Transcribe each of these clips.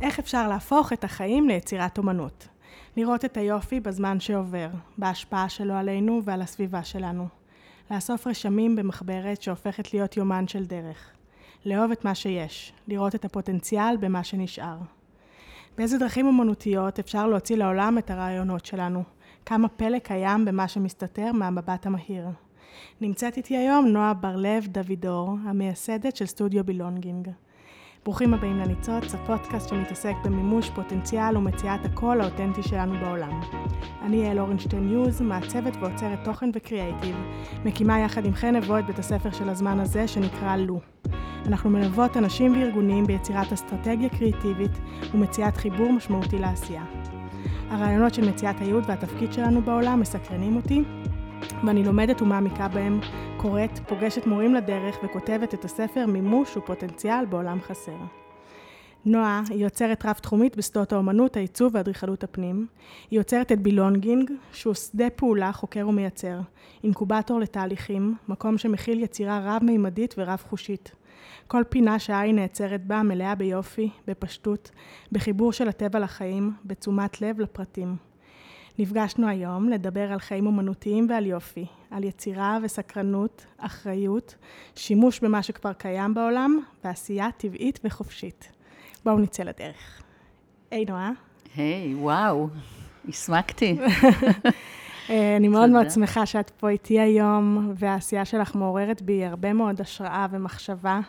איך אפשר להפוך את החיים ליצירת אומנות. לראות את היופי בזמן שעובר, בהשפעה שלו עלינו ועל הסביבה שלנו. לאסוף רשמים במחברת שהופכת להיות יומן של דרך. לאהוב את מה שיש, לראות את הפוטנציאל במה שנשאר. באיזה דרכים אומנותיות אפשר להוציא לעולם את הרעיונות שלנו? כמה פלא קיים במה שמסתתר מהמבט המהיר. נמצאת איתי היום נועה בר-לב דוידור, המייסדת של סטודיו בילונגינג. ברוכים הבאים לניצוץ, הפודקאסט שמתעסק במימוש פוטנציאל ומציאת הקול האותנטי שלנו בעולם. אני יעל אורנשטיין יוז, מעצבת ועוצרת תוכן וקריאייטיב, מקימה יחד עם חן נבו את בית הספר של הזמן הזה שנקרא לו. אנחנו מלוות אנשים וארגונים ביצירת אסטרטגיה קריאיטיבית ומציאת חיבור משמעותי לעשייה. הרעיונות של מציאת הייעוד והתפקיד שלנו בעולם מסקרנים אותי, ואני לומדת ומעמיקה בהם, קוראת, פוגשת מורים לדרך וכותבת את הספר מימוש ופוטנציאל בעולם חסר. נועה היא יוצרת רב-תחומית בשדות האומנות, העיצוב ואדריכלות הפנים. היא יוצרת את בילונגינג, שהוא שדה פעולה חוקר ומייצר, אינקובטור לתהליכים, מקום שמכיל יצירה רב-מימדית ורב-חושית. כל פינה שהעין נעצרת בה מלאה ביופי, בפשטות, בחיבור של הטבע לחיים, בתשומת לב לפרטים. נפגשנו היום לדבר על חיים אומנותיים ועל יופי, על יצירה וסקרנות, אחריות, שימוש במה שכבר קיים בעולם, ועשייה טבעית וחופשית. בואו נצא לדרך. היי נועה. היי, וואו, הסמקתי. אני מאוד מאוד שמחה שאת פה איתי היום, והעשייה שלך מעוררת בי הרבה מאוד השראה ומחשבה.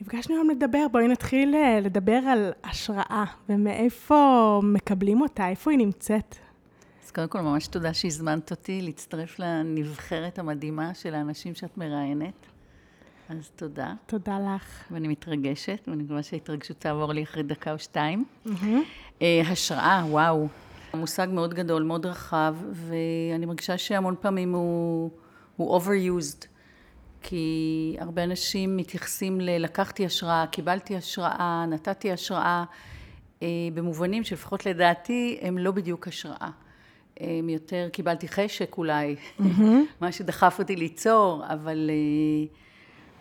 ונפגשנו היום לדבר, בואי נתחיל אה, לדבר על השראה, ומאיפה מקבלים אותה, איפה היא נמצאת. אז קודם כל, ממש תודה שהזמנת אותי להצטרף לנבחרת המדהימה של האנשים שאת מראיינת. אז תודה. תודה לך. ואני מתרגשת, ואני מקווה שההתרגשות תעבור לי אחרי דקה או שתיים. Mm-hmm. השראה, וואו. מושג מאוד גדול, מאוד רחב, ואני מרגישה שהמון פעמים הוא, הוא overused. כי הרבה אנשים מתייחסים ל... לקחתי השראה, קיבלתי השראה, נתתי השראה, אה, במובנים שלפחות לדעתי הם לא בדיוק השראה. הם יותר קיבלתי חשק אולי, ממ-הממ. מה שדחף אותי ליצור, אבל... אה,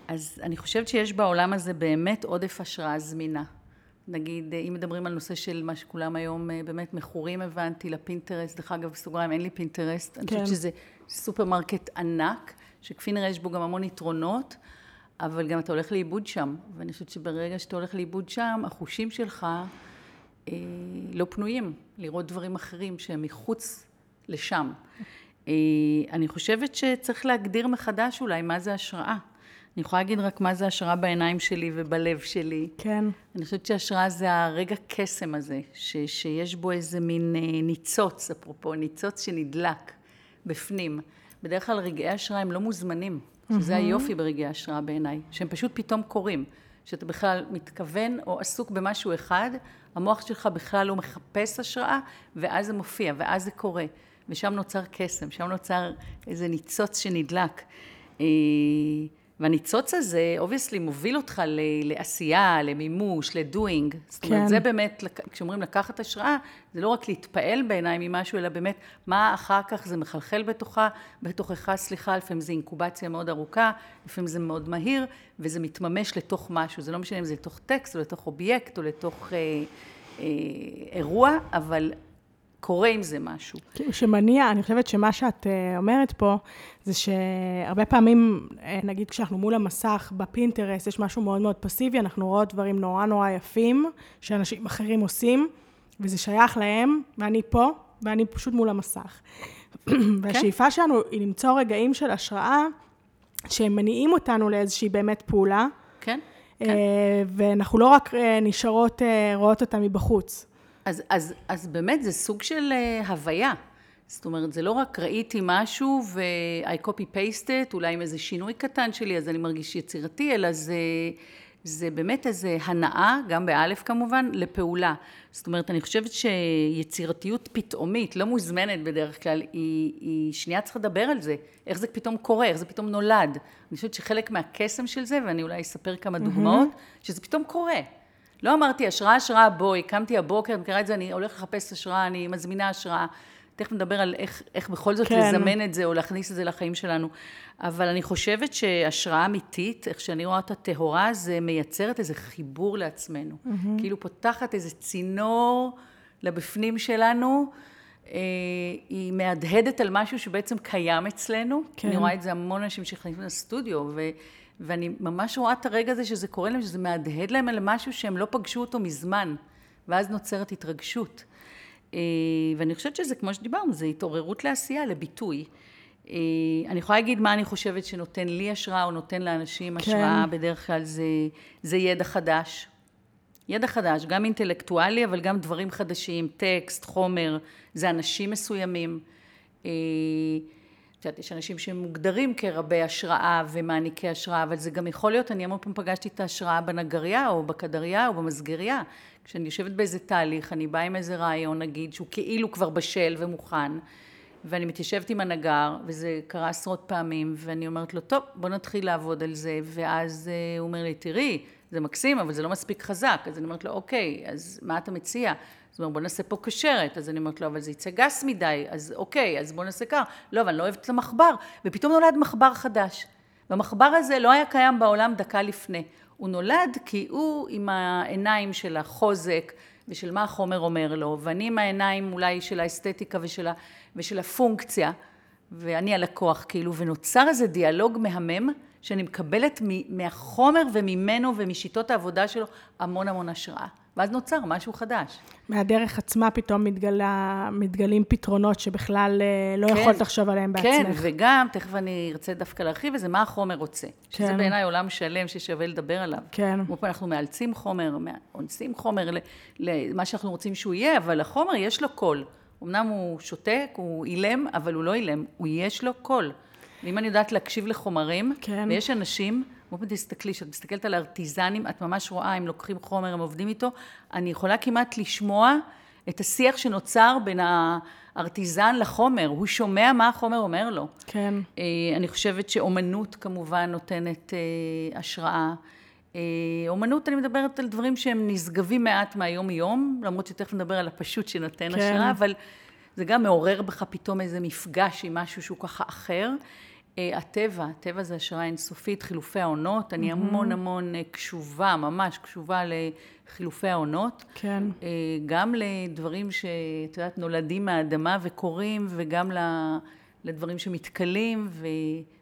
אז אני חושבת שיש בעולם הזה באמת עודף השראה זמינה. נגיד, אם מדברים על נושא של מה שכולם היום אה, באמת מכורים, הבנתי, ל Pinterest, דרך אגב, בסוגריים, אין לי Pinterest, כן. אני חושבת שזה סופרמרקט ענק, שכפי נראה יש בו גם המון יתרונות, אבל גם אתה הולך לאיבוד שם, ואני חושבת שברגע שאתה הולך לאיבוד שם, החושים שלך אה, לא פנויים לראות דברים אחרים שהם מחוץ לשם. אה, אני חושבת שצריך להגדיר מחדש אולי מה זה השראה. אני יכולה להגיד רק מה זה השראה בעיניים שלי ובלב שלי. כן. אני חושבת שהשראה זה הרגע קסם הזה, ש, שיש בו איזה מין אה, ניצוץ, אפרופו, ניצוץ שנדלק בפנים. בדרך כלל רגעי השראה הם לא מוזמנים, שזה mm-hmm. היופי ברגעי השראה בעיניי, שהם פשוט פתאום קורים. שאתה בכלל מתכוון או עסוק במשהו אחד, המוח שלך בכלל לא מחפש השראה, ואז זה מופיע, ואז זה קורה. ושם נוצר קסם, שם נוצר איזה ניצוץ שנדלק. והניצוץ הזה, obviously, מוביל אותך ל- לעשייה, למימוש, ל doing. זאת אומרת, כן. זה באמת, כשאומרים לקחת השראה, זה לא רק להתפעל בעיניי ממשהו, אלא באמת, מה אחר כך זה מחלחל בתוכה, בתוכך, סליחה, לפעמים זה אינקובציה מאוד ארוכה, לפעמים זה מאוד מהיר, וזה מתממש לתוך משהו. זה לא משנה אם זה לתוך טקסט, או לתוך אובייקט, או לתוך אה, אה, אירוע, אבל קורה עם זה משהו. כאילו שמניע, אני חושבת שמה שאת אה, אומרת פה, זה שהרבה פעמים, אה, נגיד כשאנחנו מול המסך ב Pinterest, יש משהו מאוד מאוד פסיבי, אנחנו רואות דברים נורא נורא יפים, שאנשים אחרים עושים, וזה שייך להם, ואני פה, ואני פשוט מול המסך. והשאיפה שלנו היא למצוא רגעים של השראה, שהם מניעים אותנו לאיזושהי באמת פעולה. כן. אה, כן. ואנחנו לא רק נשארות, רואות אותה מבחוץ. אז, אז, אז באמת זה סוג של uh, הוויה. זאת אומרת, זה לא רק ראיתי משהו ו-I copy paste it, אולי עם איזה שינוי קטן שלי, אז אני מרגיש יצירתי, אלא זה, זה באמת איזה הנאה, גם באלף כמובן, לפעולה. זאת אומרת, אני חושבת שיצירתיות פתאומית, לא מוזמנת בדרך כלל, היא, היא שנייה צריכה לדבר על זה, איך זה פתאום קורה, איך זה פתאום נולד. אני חושבת שחלק מהקסם של זה, ואני אולי אספר כמה דוגמאות, mm-hmm. שזה פתאום קורה. לא אמרתי השראה, השראה, בואי, קמתי הבוקר, מכירה את זה, אני הולכת לחפש השראה, אני מזמינה השראה. תכף נדבר על איך, איך בכל זאת כן. לזמן את זה או להכניס את זה לחיים שלנו. אבל אני חושבת שהשראה אמיתית, איך שאני רואה אותה טהורה, זה מייצרת איזה חיבור לעצמנו. Mm-hmm. כאילו פותחת איזה צינור לבפנים שלנו, אה, היא מהדהדת על משהו שבעצם קיים אצלנו. כן. אני רואה את זה המון אנשים שנכנסים לסטודיו, ו... ואני ממש רואה את הרגע הזה שזה קורה להם, שזה מהדהד להם על משהו שהם לא פגשו אותו מזמן, ואז נוצרת התרגשות. אה, ואני חושבת שזה, כמו שדיברנו, זה התעוררות לעשייה, לביטוי. אה, אני יכולה להגיד מה אני חושבת שנותן לי השראה, או נותן לאנשים כן. השראה, בדרך כלל זה, זה ידע חדש. ידע חדש, גם אינטלקטואלי, אבל גם דברים חדשים, טקסט, חומר, זה אנשים מסוימים. יודעת, יש אנשים שמוגדרים כרבי השראה ומעניקי השראה, אבל זה גם יכול להיות, אני המון פעם פגשתי את ההשראה בנגריה, או בכדריה, או במסגריה. כשאני יושבת באיזה תהליך, אני באה עם איזה רעיון, נגיד, שהוא כאילו כבר בשל ומוכן, ואני מתיישבת עם הנגר, וזה קרה עשרות פעמים, ואני אומרת לו, טוב, בוא נתחיל לעבוד על זה, ואז אה, הוא אומר לי, תראי, זה מקסים, אבל זה לא מספיק חזק. אז אני אומרת לו, אוקיי, אז מה אתה מציע? אז הוא אומר, בוא נעשה פה קשרת. אז אני אומרת לו, אבל זה יצא גס מדי, אז אוקיי, אז בוא נעשה כך. לא, אבל אני לא אוהבת את המחבר. ופתאום נולד מחבר חדש. והמחבר הזה לא היה קיים בעולם דקה לפני. הוא נולד כי הוא עם העיניים של החוזק ושל מה החומר אומר לו, ואני עם העיניים אולי של האסתטיקה ושל, ה, ושל הפונקציה, ואני הלקוח, כאילו, ונוצר איזה דיאלוג מהמם, שאני מקבלת מהחומר וממנו ומשיטות העבודה שלו המון המון השראה. ואז נוצר משהו חדש. מהדרך עצמה פתאום מתגלה, מתגלים פתרונות שבכלל אה, לא כן, יכולת לחשוב עליהם בעצמך. כן, וגם, תכף אני ארצה דווקא להרחיב את זה, מה החומר רוצה. כן. שזה בעיניי עולם שלם ששווה לדבר עליו. כן. כמו פה אנחנו מאלצים חומר, אונסים חומר למה שאנחנו רוצים שהוא יהיה, אבל החומר יש לו קול. אמנם הוא שותק, הוא אילם, אבל הוא לא אילם, הוא יש לו קול. ואם אני יודעת להקשיב לחומרים, כן. ויש אנשים, בואו תסתכלי, כשאת מסתכלת על הארטיזנים, את ממש רואה, הם לוקחים חומר, הם עובדים איתו, אני יכולה כמעט לשמוע את השיח שנוצר בין הארטיזן לחומר, הוא שומע מה החומר אומר לו. כן. אה, אני חושבת שאומנות כמובן נותנת אה, השראה. אה, אומנות, אני מדברת על דברים שהם נשגבים מעט מהיום-יום, למרות שתכף נדבר על הפשוט שנותן כן. השראה, אבל זה גם מעורר בך פתאום איזה מפגש עם משהו שהוא ככה אחר. אה, הטבע, הטבע זה השראה אינסופית, חילופי העונות, אני המון המון אה, קשובה, ממש קשובה לחילופי העונות. כן. אה, גם לדברים שאת יודעת, נולדים מהאדמה וקורים, וגם לדברים שמתכלים,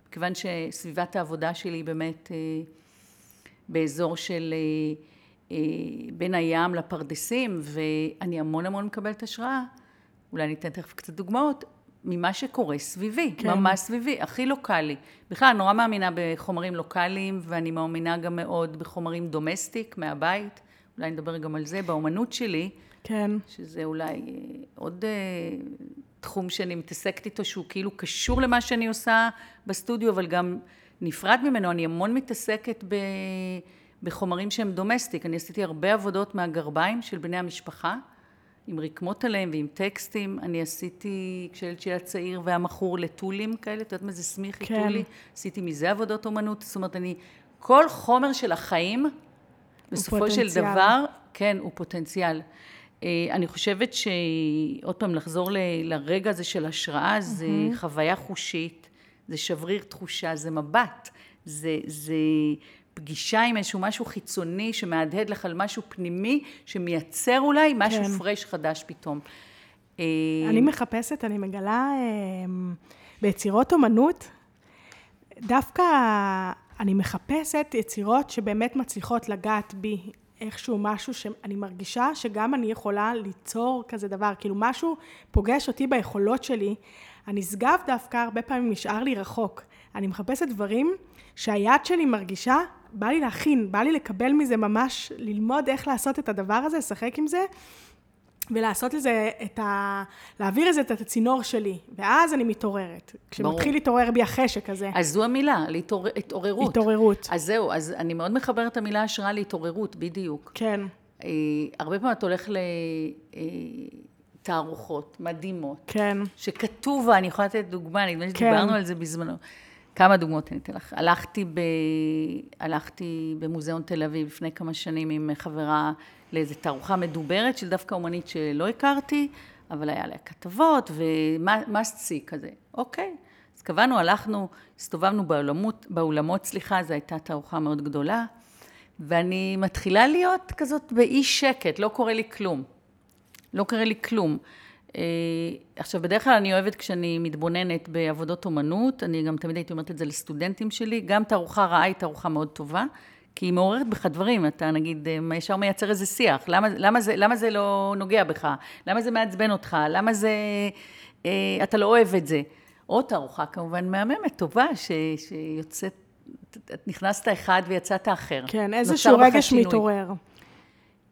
וכיוון שסביבת העבודה שלי היא באמת באזור של בין הים לפרדסים, ואני המון המון מקבלת השראה, אולי אני אתן תכף קצת דוגמאות, ממה שקורה סביבי, כן. ממש סביבי, הכי לוקאלי. בכלל, אני נורא מאמינה בחומרים לוקאליים, ואני מאמינה גם מאוד בחומרים דומסטיק, מהבית. אולי נדבר גם על זה, באומנות שלי. כן. שזה אולי אה, עוד אה, תחום שאני מתעסקת איתו, שהוא כאילו קשור למה שאני עושה בסטודיו, אבל גם נפרד ממנו. אני המון מתעסקת ב, בחומרים שהם דומסטיק. אני עשיתי הרבה עבודות מהגרביים של בני המשפחה. עם רקמות עליהם ועם טקסטים. אני עשיתי, כשילד שלי והיה מכור לטולים כאלה, את יודעת מה זה סמיכי כן. טולי? עשיתי מזה עבודות אומנות. זאת אומרת, אני, כל חומר של החיים, בסופו פוטנציאל. של דבר, כן, הוא פוטנציאל. אה, אני חושבת שעוד פעם, לחזור ל, לרגע הזה של השראה, זה mm-hmm. חוויה חושית, זה שבריר תחושה, זה מבט, זה, זה פגישה עם איזשהו משהו חיצוני שמהדהד לך על משהו פנימי, שמייצר אולי משהו כן. פרש חדש פתאום. אה, אני מחפשת, אני מגלה אה, ביצירות אומנות, דווקא אני מחפשת יצירות שבאמת מצליחות לגעת בי. איכשהו משהו שאני מרגישה שגם אני יכולה ליצור כזה דבר, כאילו משהו פוגש אותי ביכולות שלי, הנשגב דווקא הרבה פעמים נשאר לי רחוק. אני מחפשת דברים שהיד שלי מרגישה בא לי להכין, בא לי לקבל מזה ממש, ללמוד איך לעשות את הדבר הזה, לשחק עם זה, ולעשות לזה את ה... להעביר לזה את הצינור שלי, ואז אני מתעוררת. כשמתחיל להתעורר בי החשק הזה. אז זו המילה, להתעורר, התעוררות. התעוררות. אז זהו, אז אני מאוד מחברת את המילה השראה להתעוררות, בדיוק. כן. אה, הרבה פעמים אתה הולך לתערוכות מדהימות. כן. שכתוב, אני יכולה לתת דוגמה, נדמה לי כן. שדיברנו על זה בזמנו. כמה דוגמאות אני אתן לך. הלכתי, ב... הלכתי במוזיאון תל אביב לפני כמה שנים עם חברה לאיזו תערוכה מדוברת של דווקא אומנית שלא הכרתי, אבל היה לה כתבות ומאסט סי כזה. אוקיי. אז קבענו, הלכנו, הסתובבנו באולמות, באולמות, סליחה, זו הייתה תערוכה מאוד גדולה, ואני מתחילה להיות כזאת באי שקט, לא קורה לי כלום. לא קורה לי כלום. אה, עכשיו, בדרך כלל אני אוהבת כשאני מתבוננת בעבודות אומנות, אני גם תמיד הייתי אומרת את זה לסטודנטים שלי, גם תערוכה רעה היא תערוכה מאוד טובה, כי היא מעוררת בך דברים, אתה נגיד אה, ישר מייצר איזה שיח, למה, למה, זה, למה זה לא נוגע בך? למה זה מעצבן אותך? למה זה, אה, אתה לא אוהב את זה? או תערוכה כמובן מהממת, טובה, ש, שיוצאת, את נכנסת אחד ויצאת אחר. כן, איזשהו רגש. מתעורר.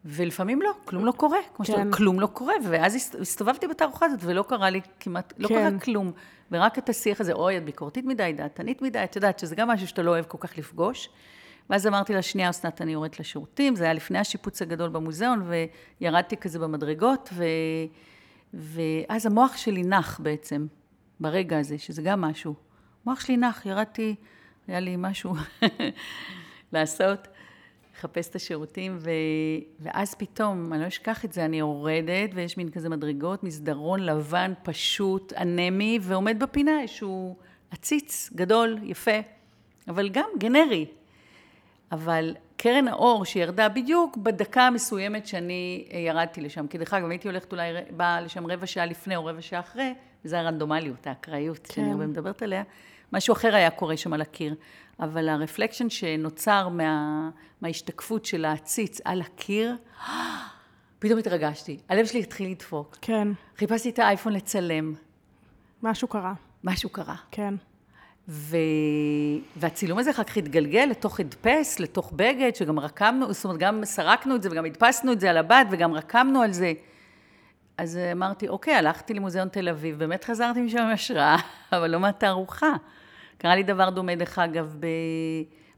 ולפעמים לא, כלום לא קורה. כמו כן. שאתה כלום לא קורה. ואז הסתובבתי בתערוכה הזאת ולא קרה לי כמעט, לא כן. קרה כלום. ורק את השיח הזה, אוי, את ביקורתית מדי, דעתנית מדי, את יודעת שזה גם משהו שאתה לא אוהב כל כך לפגוש. ואז אמרתי לה, שנייה, אסנת, אני יורדת לשירותים, זה היה לפני השיפוץ הגדול במוזיאון, וירדתי כזה במדרגות, ו... ואז המוח שלי נח בעצם, ברגע הזה, שזה גם משהו. המוח שלי נח, ירדתי, היה לי משהו לעשות. לחפש את השירותים, ו... ואז פתאום, אני לא אשכח את זה, אני יורדת, ויש מין כזה מדרגות, מסדרון לבן, פשוט, אנמי, ועומד בפינה איזשהו עציץ גדול, יפה, אבל גם גנרי. אבל קרן האור שירדה בדיוק בדקה המסוימת שאני אה, ירדתי לשם, כי דרך אגב, הייתי הולכת אולי, באה לשם רבע שעה לפני או רבע שעה אחרי, וזה הרנדומליות, האקראיות, כן. שאני הרבה מדברת עליה, משהו אחר היה קורה שם על הקיר. אבל הרפלקשן שנוצר מה, מההשתקפות של העציץ על הקיר, פתאום התרגשתי. הלב שלי התחיל לדפוק. כן. חיפשתי את האייפון לצלם. משהו קרה. משהו קרה. כן. ו... והצילום הזה אחר כך התגלגל לתוך הדפס, לתוך בגד, שגם רקמנו, זאת אומרת, גם סרקנו את זה וגם הדפסנו את זה על הבד וגם רקמנו על זה. אז אמרתי, אוקיי, הלכתי למוזיאון תל אביב, באמת חזרתי משם עם השראה, אבל לא מהתערוכה. קרה לי דבר דומה, דרך אגב, ב...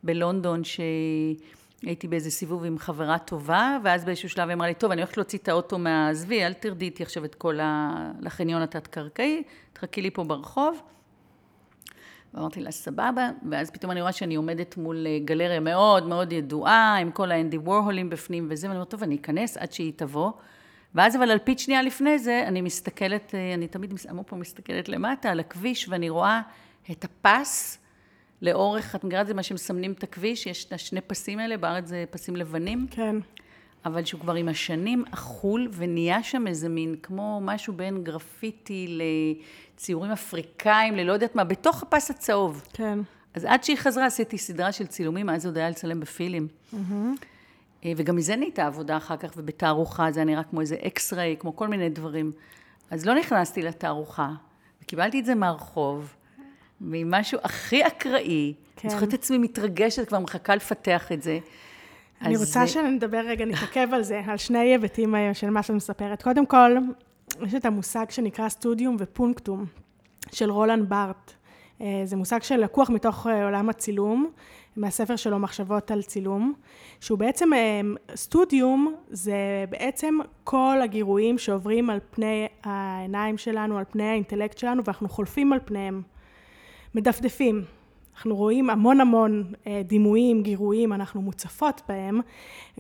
בלונדון, שהייתי באיזה סיבוב עם חברה טובה, ואז באיזשהו שלב היא אמרה לי, טוב, אני הולכת להוציא את האוטו מהעזבי, אל תרדי איתי עכשיו את כל ה... לחניון התת-קרקעי, תחכי לי פה ברחוב. ואמרתי לה, סבבה, ואז פתאום אני רואה שאני עומדת מול אה, גלריה מאוד מאוד ידועה, עם כל האנדי וורהולים בפנים וזה, ואני אומרת, טוב, אני אכנס עד שהיא תבוא. ואז אבל על פית שנייה לפני זה, אני מסתכלת, אה, אני תמיד, אמרו פה, מסתכלת למטה על הכביש, ואני רואה את הפס לאורך, את מכירה את זה, מה שמסמנים את הכביש, יש את השני פסים האלה, בארץ זה פסים לבנים. כן. אבל שהוא כבר עם השנים אכול, ונהיה שם איזה מין, כמו משהו בין גרפיטי לציורים אפריקאים, ללא יודעת מה, בתוך הפס הצהוב. כן. אז עד שהיא חזרה עשיתי סדרה של צילומים, אז עוד היה לצלם בפילים. Mm-hmm. וגם מזה נהייתה עבודה אחר כך, ובתערוכה זה היה נראה כמו איזה אקס-ריי, כמו כל מיני דברים. אז לא נכנסתי לתערוכה, וקיבלתי את זה מהרחוב. ממשהו הכי אקראי. כן. אני זוכרת את עצמי מתרגשת, כבר מחכה לפתח את זה. אני רוצה זה... שנדבר רגע, נתעכב על זה, על שני היבטים של מה שאת מספרת. קודם כל, יש את המושג שנקרא סטודיום ופונקטום, של רולן בארט. אה, זה מושג שלקוח מתוך אה, עולם הצילום, מהספר שלו מחשבות על צילום, שהוא בעצם, אה, סטודיום זה בעצם כל הגירויים שעוברים על פני העיניים שלנו, על פני האינטלקט שלנו, ואנחנו חולפים על פניהם. מדפדפים. אנחנו רואים המון המון אה, דימויים, גירויים, אנחנו מוצפות בהם,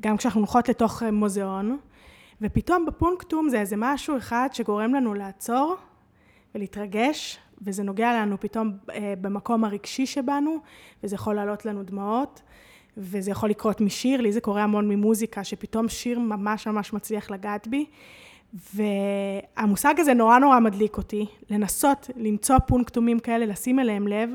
גם כשאנחנו הולכות לתוך אה, מוזיאון, ופתאום בפונקטום זה איזה משהו אחד שגורם לנו לעצור ולהתרגש, וזה נוגע לנו פתאום אה, במקום הרגשי שבנו, וזה יכול לעלות לנו דמעות, וזה יכול לקרות משיר, לי זה קורה המון ממוזיקה, שפתאום שיר ממש ממש מצליח לגעת בי. והמושג הזה נורא נורא מדליק אותי, לנסות למצוא פונקטומים כאלה, לשים אליהם לב,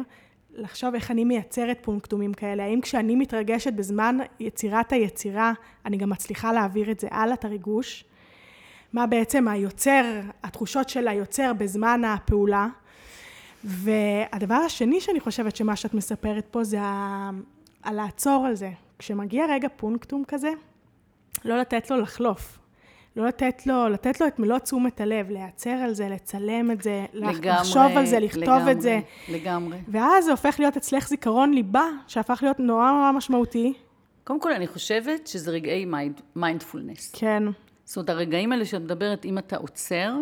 לחשוב איך אני מייצרת פונקטומים כאלה, האם כשאני מתרגשת בזמן יצירת היצירה, אני גם מצליחה להעביר את זה הלאה, את הריגוש, מה בעצם היוצר, התחושות של היוצר בזמן הפעולה. והדבר השני שאני חושבת שמה שאת מספרת פה זה על לעצור על זה. כשמגיע רגע פונקטום כזה, לא לתת לו לחלוף. לא לתת לו, לתת לו את מלוא תשומת הלב, להיעצר על זה, לצלם את זה, לגמרי, לחשוב על זה, לכתוב לגמרי, את זה. לגמרי. ואז זה הופך להיות אצלך זיכרון ליבה, שהפך להיות נורא נורא משמעותי. קודם כל, אני חושבת שזה רגעי מיינדפולנס. כן. זאת אומרת, הרגעים האלה שאת מדברת, אם אתה עוצר,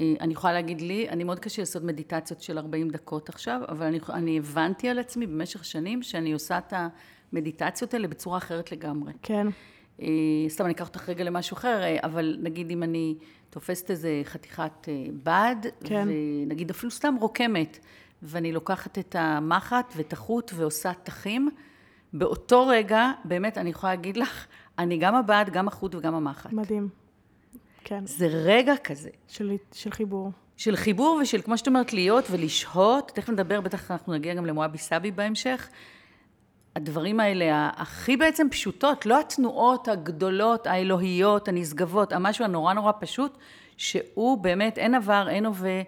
אה, אני יכולה להגיד לי, אני מאוד קשה לעשות מדיטציות של 40 דקות עכשיו, אבל אני, אני הבנתי על עצמי במשך שנים שאני עושה את המדיטציות האלה בצורה אחרת לגמרי. כן. אה, סתם אני אקח אותך רגע למשהו אחר, אה, אבל נגיד אם אני תופסת איזה חתיכת אה, בד, כן. ונגיד אפילו סתם רוקמת, ואני לוקחת את המחט ואת החוט ועושה תחים, באותו רגע, באמת, אני יכולה להגיד לך, אני גם הבד, גם החוט וגם המחט. מדהים. כן. זה רגע כזה. של, של חיבור. של חיבור ושל, כמו שאת אומרת, להיות ולשהות, תכף נדבר, בטח אנחנו נגיע גם למואבי סאבי בהמשך. הדברים האלה הכי בעצם פשוטות, לא התנועות הגדולות, האלוהיות, הנשגבות, המשהו הנורא נורא פשוט, שהוא באמת, אין עבר, אין הווה,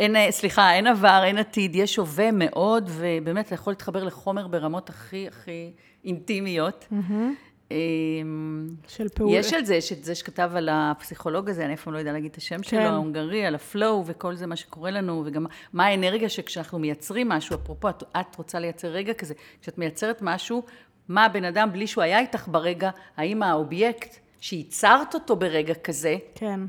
אין, סליחה, אין עבר, אין עתיד, יש הווה מאוד, ובאמת אתה יכול להתחבר לחומר ברמות הכי הכי אינטימיות. ממ-הממ. של פעולה. יש על זה, יש את זה שכתב על הפסיכולוג הזה, אני אף פעם לא יודע להגיד את השם כן. שלו, ההונגרי, על ה flow וכל זה, מה שקורה לנו, וגם מה האנרגיה שכשאנחנו מייצרים משהו, אפרופו, את, את רוצה לייצר רגע כזה, כשאת מייצרת משהו, מה הבן אדם, בלי שהוא היה איתך ברגע, האם האובייקט שייצרת אותו ברגע כזה, כן.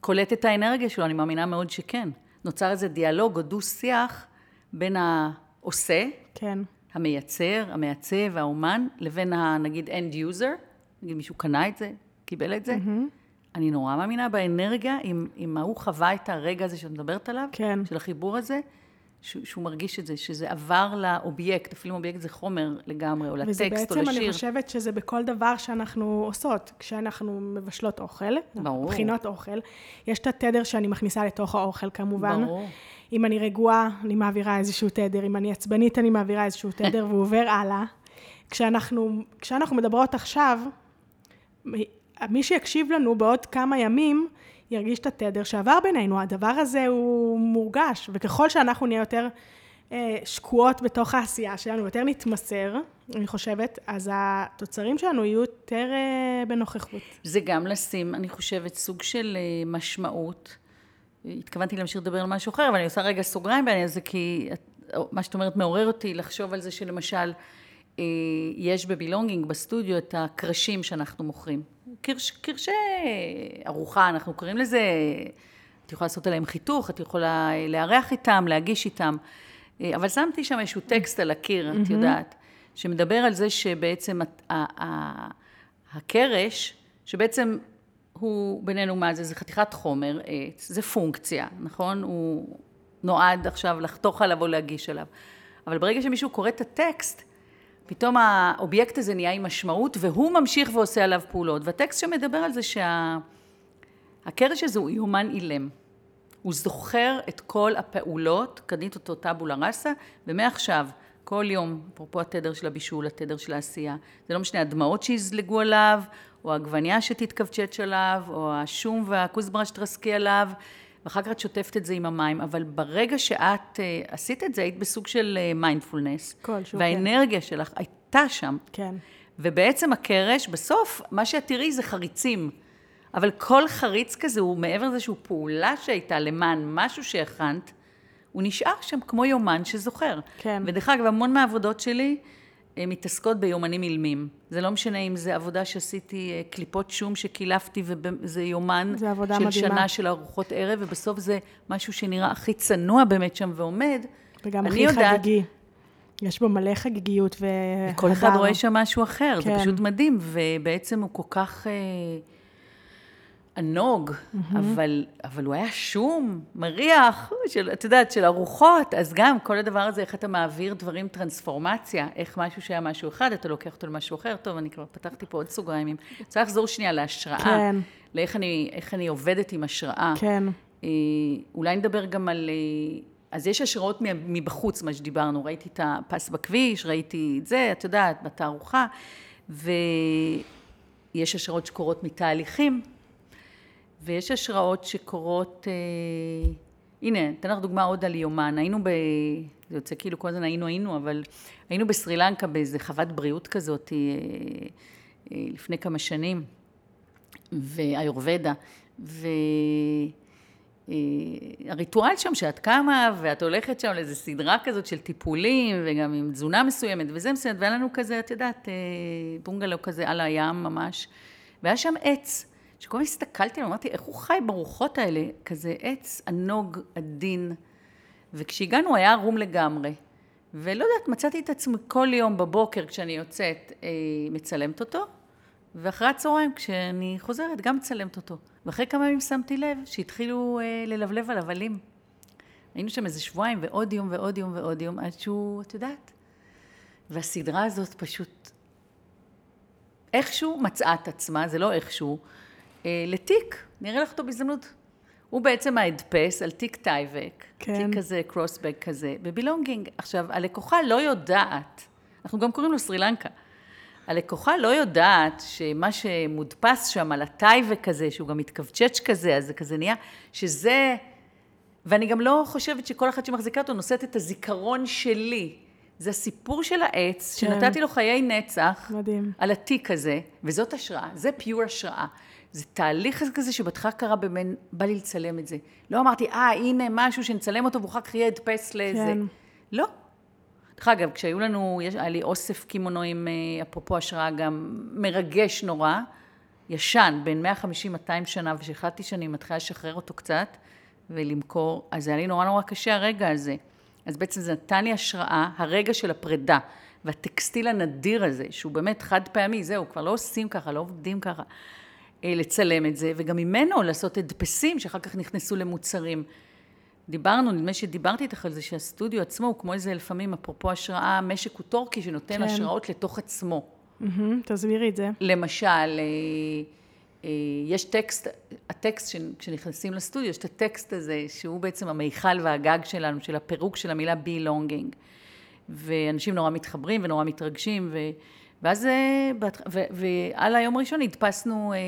קולט את האנרגיה שלו, אני מאמינה מאוד שכן. נוצר איזה דיאלוג או דו-שיח בין העושה, כן. המייצר, המעצב, האומן, לבין הנגיד end user, נגיד מישהו קנה את זה, קיבל את זה. Mm-hmm. אני נורא מאמינה באנרגיה, אם, אם ההוא חווה את הרגע הזה שאת מדברת עליו, כן. של החיבור הזה, שהוא, שהוא מרגיש את זה, שזה עבר לאובייקט, אפילו אובייקט זה חומר לגמרי, או לטקסט, או לשיר. וזה בעצם, אני חושבת שזה בכל דבר שאנחנו עושות, כשאנחנו מבשלות אוכל, ברור. מכינות אוכל, יש את התדר שאני מכניסה לתוך האוכל כמובן. ברור. אם אני רגועה, אני מעבירה איזשהו תדר, אם אני עצבנית, אני מעבירה איזשהו תדר, והוא עובר הלאה. כשאנחנו, כשאנחנו מדברות עכשיו, מי שיקשיב לנו בעוד כמה ימים, ירגיש את התדר שעבר בינינו. הדבר הזה הוא מורגש, וככל שאנחנו נהיה יותר אה, שקועות בתוך העשייה שלנו, יותר נתמסר, אני חושבת, אז התוצרים שלנו יהיו יותר אה, בנוכחות. זה גם לשים, אני חושבת, סוג של אה, משמעות. התכוונתי להמשיך לדבר על משהו אחר, אבל אני עושה רגע סוגריים בעניין הזה, כי מה שאת אומרת מעורר אותי לחשוב על זה שלמשל, אה, יש בבילונגינג, בסטודיו, את הקרשים שאנחנו מוכרים. קרש, קרשי ארוחה, אנחנו קוראים לזה, את יכולה לעשות עליהם חיתוך, את יכולה לארח איתם, להגיש איתם, אה, אבל שמתי שם איזשהו טקסט על הקיר, את יודעת, שמדבר על זה שבעצם הקרש, שבעצם הוא בינינו מה זה, זה חתיכת חומר עץ, זה פונקציה, נכון? הוא נועד עכשיו לחתוך עליו או להגיש עליו. אבל ברגע שמישהו קורא את הטקסט, פתאום האובייקט הזה נהיה עם משמעות, והוא ממשיך ועושה עליו פעולות. והטקסט שמדבר על זה שהקרש הזה הוא יומן אילם. הוא זוכר את כל הפעולות, קנית אותו טאבולה ראסה, ומעכשיו, כל יום, אפרופו התדר של הבישול, התדר של העשייה, זה לא משנה, הדמעות שיזלגו עליו, או העגבניה שתתכווצ'ץ' עליו, או השום והכוסברה שתרסקי עליו, ואחר כך את שוטפת את זה עם המים, אבל ברגע שאת uh, עשית את זה, היית בסוג של מיינדפולנס. Uh, כלשהו, והאנרגיה כן. שלך הייתה שם. כן. ובעצם הקרש, בסוף, מה שאת תראי זה חריצים. אבל כל חריץ כזה הוא מעבר לזה שהוא פעולה שהייתה למען משהו שהכנת, הוא נשאר שם כמו יומן שזוכר. כן. ודרך אגב, המון מהעבודות שלי, מתעסקות ביומנים אילמים. זה לא משנה אם זה עבודה שעשיתי אה, קליפות שום שקילפתי וזה יומן של מדהימה. שנה של ארוחות ערב, ובסוף זה משהו שנראה הכי צנוע באמת שם ועומד. וגם הכי יודעת, חגיגי. יש בו מלא חגיגיות ו... וכל אחד רואה שם משהו אחר, כן. זה פשוט מדהים, ובעצם הוא כל כך... ענוג, mm-hmm. אבל, אבל הוא היה שום, מריח, של, את יודעת, של ארוחות, אז גם כל הדבר הזה, איך אתה מעביר דברים, טרנספורמציה, איך משהו שהיה משהו אחד, אתה לוקח אותו למשהו אחר, טוב, אני כבר פתחתי פה עוד סוגריים. רוצה לחזור שנייה להשראה, כן. לאיך אני, אני עובדת עם השראה. כן. אה, אולי נדבר גם על... אה, אז יש השראות מבחוץ, מה שדיברנו, ראיתי את הפס בכביש, ראיתי את זה, את יודעת, בתערוכה, ויש השראות שקורות מתהליכים. ויש השראות שקורות, אה, הנה, אתן לך דוגמה עוד על יומן, היינו ב... זה יוצא כאילו כל הזמן היינו היינו, אבל היינו בסרי לנקה באיזה חוות בריאות כזאת אה, אה, לפני כמה שנים, ואיורבדה, והריטואל שם שאת קמה ואת הולכת שם לאיזה סדרה כזאת של טיפולים וגם עם תזונה מסוימת וזה מסוימת, והיה לנו כזה, את יודעת, אה, בונגלו כזה על הים ממש, והיה שם עץ. שכל הזמן הסתכלתי אמרתי, איך הוא חי ברוחות האלה? כזה עץ ענוג, עדין. וכשהגענו היה ערום לגמרי. ולא יודעת, מצאתי את עצמי כל יום בבוקר כשאני יוצאת, אה, מצלמת אותו, ואחרי הצהריים, כשאני חוזרת, גם מצלמת אותו. ואחרי כמה ימים שמתי לב שהתחילו אה, ללבלב עליו עלים. היינו שם איזה שבועיים, ועוד יום ועוד יום ועוד יום, עד שהוא, את יודעת. והסדרה הזאת פשוט איכשהו מצאה את עצמה, זה לא איכשהו, לתיק, נראה לך אותו בהזדמנות. הוא בעצם ההדפס על תיק Tyvek, כן. תיק כזה, cross bag כזה, ב belonging. עכשיו, הלקוחה לא יודעת, אנחנו גם קוראים לו סרי לנקה, הלקוחה לא יודעת שמה שמודפס שם על הטייבק כזה, שהוא גם מתכווצ'ץ' כזה, אז זה כזה נהיה, שזה... ואני גם לא חושבת שכל אחת שמחזיקה אותו נושאת את הזיכרון שלי. זה הסיפור של העץ, כן. שנתתי לו חיי נצח. מדהים. על התיק הזה, וזאת השראה, זה פיור השראה. זה תהליך כזה שבהתחלה קרה במין, בא לי לצלם את זה. לא אמרתי, אה, הנה משהו שנצלם אותו ואחר כך יהיה הדפס לאיזה. כן. לא. דרך אגב, כשהיו לנו, יש, היה לי אוסף קימונואים, אה, אפרופו השראה, גם מרגש נורא, ישן, בין 150-200 שנה, ושהחלטתי שאני מתחילה לשחרר אותו קצת ולמכור, אז היה לי נורא נורא קשה הרגע הזה. אז בעצם זה נתן לי השראה, הרגע של הפרידה, והטקסטיל הנדיר הזה, שהוא באמת חד פעמי, זהו, כבר לא עושים ככה, לא עובדים ככה, לצלם את זה, וגם ממנו לעשות הדפסים שאחר כך נכנסו למוצרים. דיברנו, נדמה שדיברתי איתך על זה שהסטודיו עצמו הוא כמו איזה לפעמים, אפרופו השראה, משק הוא טורקי שנותן כן. השראות לתוך עצמו. Mm-hmm, תסבירי את זה. למשל, אה, אה, יש טקסט, הטקסט כשנכנסים לסטודיו, יש את הטקסט הזה, שהוא בעצם המיכל והגג שלנו, של הפירוק של המילה belonging. ואנשים נורא מתחברים ונורא מתרגשים, ו, ואז, אה, ועל היום הראשון הדפסנו אה,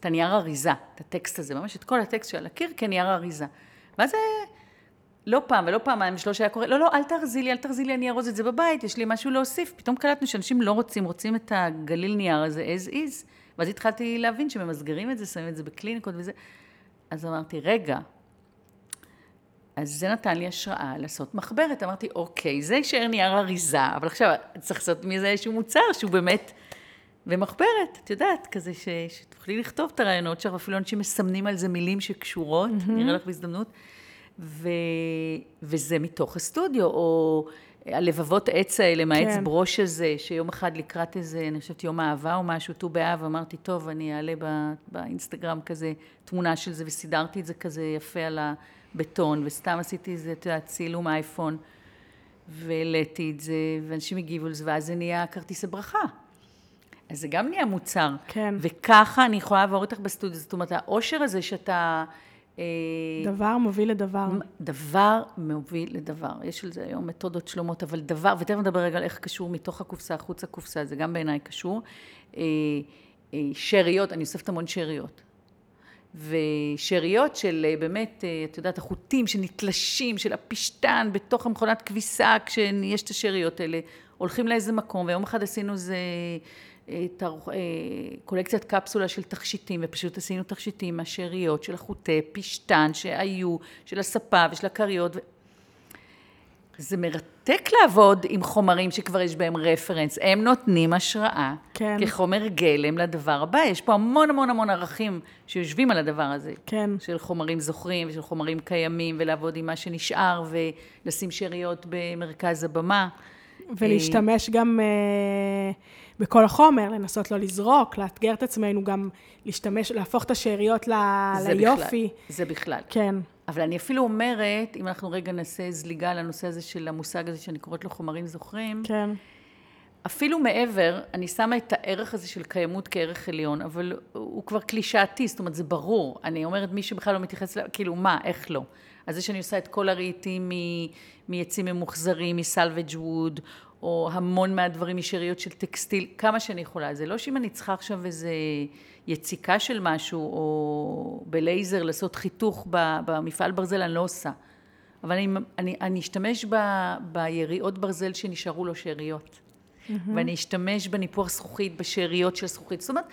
את הנייר אריזה, את הטקסט הזה, ממש את כל הטקסט שעל הקיר כנייר אריזה. ואז לא פעם ולא פעמיים שלוש היה קורה, לא, לא, אל תארזי לי, אל תארזי לי, אני ארוז את זה בבית, יש לי משהו להוסיף. פתאום קלטנו שאנשים לא רוצים, רוצים את הגליל נייר הזה as is. ואז התחלתי להבין שממסגרים את זה, שמים את זה בקליניקות וזה. אז אמרתי, רגע, אז זה נתן לי השראה לעשות מחברת. אמרתי, אוקיי, זה יישאר נייר אריזה, אבל עכשיו צריך לעשות מזה איזשהו מוצר שהוא באמת... ומחברת, את יודעת, כזה ש, שתוכלי לכתוב את הרעיונות שלך, אפילו אנשים מסמנים על זה מילים שקשורות, mm-hmm. נראה לך בהזדמנות, ו, וזה מתוך הסטודיו, או הלבבות עץ האלה, מהעץ כן. ברוש הזה, שיום אחד לקראת איזה, אני חושבת יום אהבה או משהו, ט"ו באב, אמרתי, טוב, אני אעלה באינסטגרם כזה תמונה של זה, וסידרתי את זה כזה יפה על הבטון, וסתם עשיתי איזה, את יודעת, צילום אייפון, והעליתי את זה, ואנשים הגיבו לזה, ואז זה נהיה כרטיס הברכה. אז זה גם נהיה מוצר. כן. וככה אני יכולה לעבור איתך בסטודיו, זאת אומרת, האושר הזה שאתה... אה, דבר מוביל לדבר. דבר מוביל לדבר. יש על זה היום מתודות שלמות, אבל דבר, ותכף נדבר רגע על איך קשור מתוך הקופסה, החוץ הקופסה, זה גם בעיניי קשור. אה, אה, שאריות, אני אוספת המון שאריות. ושאריות של באמת, את יודעת, החוטים שנתלשים, של הפשטן בתוך המכונת כביסה, כשיש את השאריות האלה, הולכים לאיזה מקום, ויום אחד עשינו איזה אה, קולקציית קפסולה של תכשיטים, ופשוט עשינו תכשיטים מהשאריות של החוטי פשטן שהיו, של הספה ושל הכריות. זה מרתק לעבוד עם חומרים שכבר יש בהם רפרנס. הם נותנים השראה כן. כחומר גלם לדבר הבא. יש פה המון המון המון ערכים שיושבים על הדבר הזה. כן. של חומרים זוכרים ושל חומרים קיימים, ולעבוד עם מה שנשאר, ולשים שאריות במרכז הבמה. ולהשתמש גם... Uh... בכל החומר, לנסות לא לזרוק, לאתגר את עצמנו, גם להשתמש, להפוך את השאריות ל... זה ליופי. בכלל, זה בכלל. כן. אבל אני אפילו אומרת, אם אנחנו רגע נעשה זליגה לנושא הזה של המושג הזה שאני קוראת לו חומרים זוכרים, כן. אפילו מעבר, אני שמה את הערך הזה של קיימות כערך עליון, אבל הוא כבר קלישאתי, זאת אומרת, זה ברור. אני אומרת, מי שבכלל לא מתייחס, כאילו, מה, איך לא? אז זה שאני עושה את כל הרהיטים מעצים ממוחזרים, מסלוויג' ווד, או המון מהדברים משאריות של טקסטיל, כמה שאני יכולה. זה לא שאם אני צריכה עכשיו איזה יציקה של משהו, או בלייזר לעשות חיתוך במפעל ברזל, אני לא עושה. אבל אני, אני, אני אשתמש ב, ביריעות ברזל שנשארו לו שאריות. Mm-hmm. ואני אשתמש בניפוח זכוכית, בשאריות של זכוכית. זאת אומרת,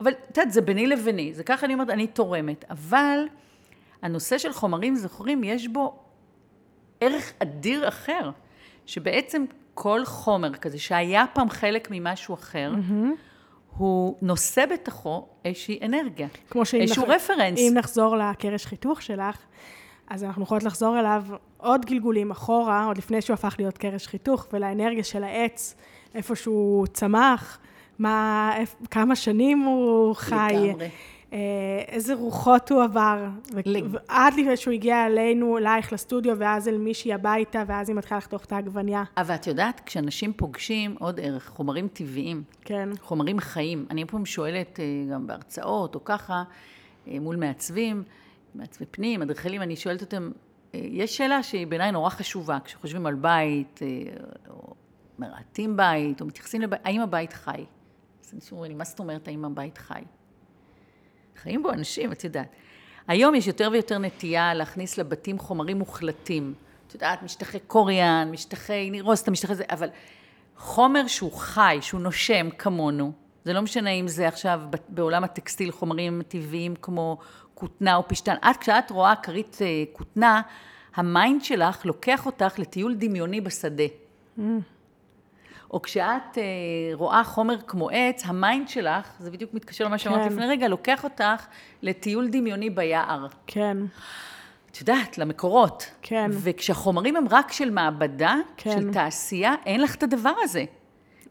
אבל את יודעת, זה ביני לביני, זה ככה אני אומרת, אני תורמת. אבל הנושא של חומרים זוכרים, יש בו ערך אדיר אחר, שבעצם כל חומר כזה שהיה פעם חלק ממשהו אחר, mm-hmm. הוא נושא בתוכו איזושהי אנרגיה, איזשהו נח... רפרנס. אם נחזור לקרש חיתוך שלך, אז אנחנו יכולות לחזור אליו עוד גלגולים אחורה, עוד לפני שהוא הפך להיות קרש חיתוך, ולאנרגיה של העץ, איפה שהוא צמח, מה, כמה שנים הוא חי. לגמרי. אה, איזה רוחות הוא עבר. עד לפני שהוא הגיע אלינו, אלייך לסטודיו, ואז אל מישהי הביתה, ואז היא מתחילה לחתוך את העגבניה. אבל את יודעת, כשאנשים פוגשים עוד ערך, חומרים טבעיים, כן. חומרים חיים, אני פעם שואלת אה, גם בהרצאות או ככה, אה, מול מעצבים, מעצבי פנים, אדריכלים, אני שואלת אותם, יש שאלה שהיא בעיניי נורא חשובה, כשחושבים על בית, או מרהטים בית, או מתייחסים לבית, האם הבית חי? אז אנשים אומרים לי, מה זאת אומרת האם הבית חי? חיים בו אנשים, את יודעת. היום יש יותר ויותר נטייה להכניס לבתים חומרים מוחלטים. את יודעת, משטחי Corian, משטחי נירוסטה, משטחי זה, אבל חומר שהוא חי, שהוא נושם כמונו, זה לא משנה אם זה עכשיו בעולם הטקסטיל חומרים טבעיים כמו כותנה או פשטן. את, כשאת רואה כרית אה, כותנה, ה mind שלך לוקח אותך לטיול דמיוני בשדה. או כשאת אה, רואה חומר כמו עץ, ה mind שלך, זה בדיוק מתקשר למה שאמרת כן. לפני רגע, לוקח אותך לטיול דמיוני ביער. כן, את יודעת, למקורות. כן. וכשהחומרים הם רק של מעבדה, כן. של תעשייה, אין לך את הדבר הזה.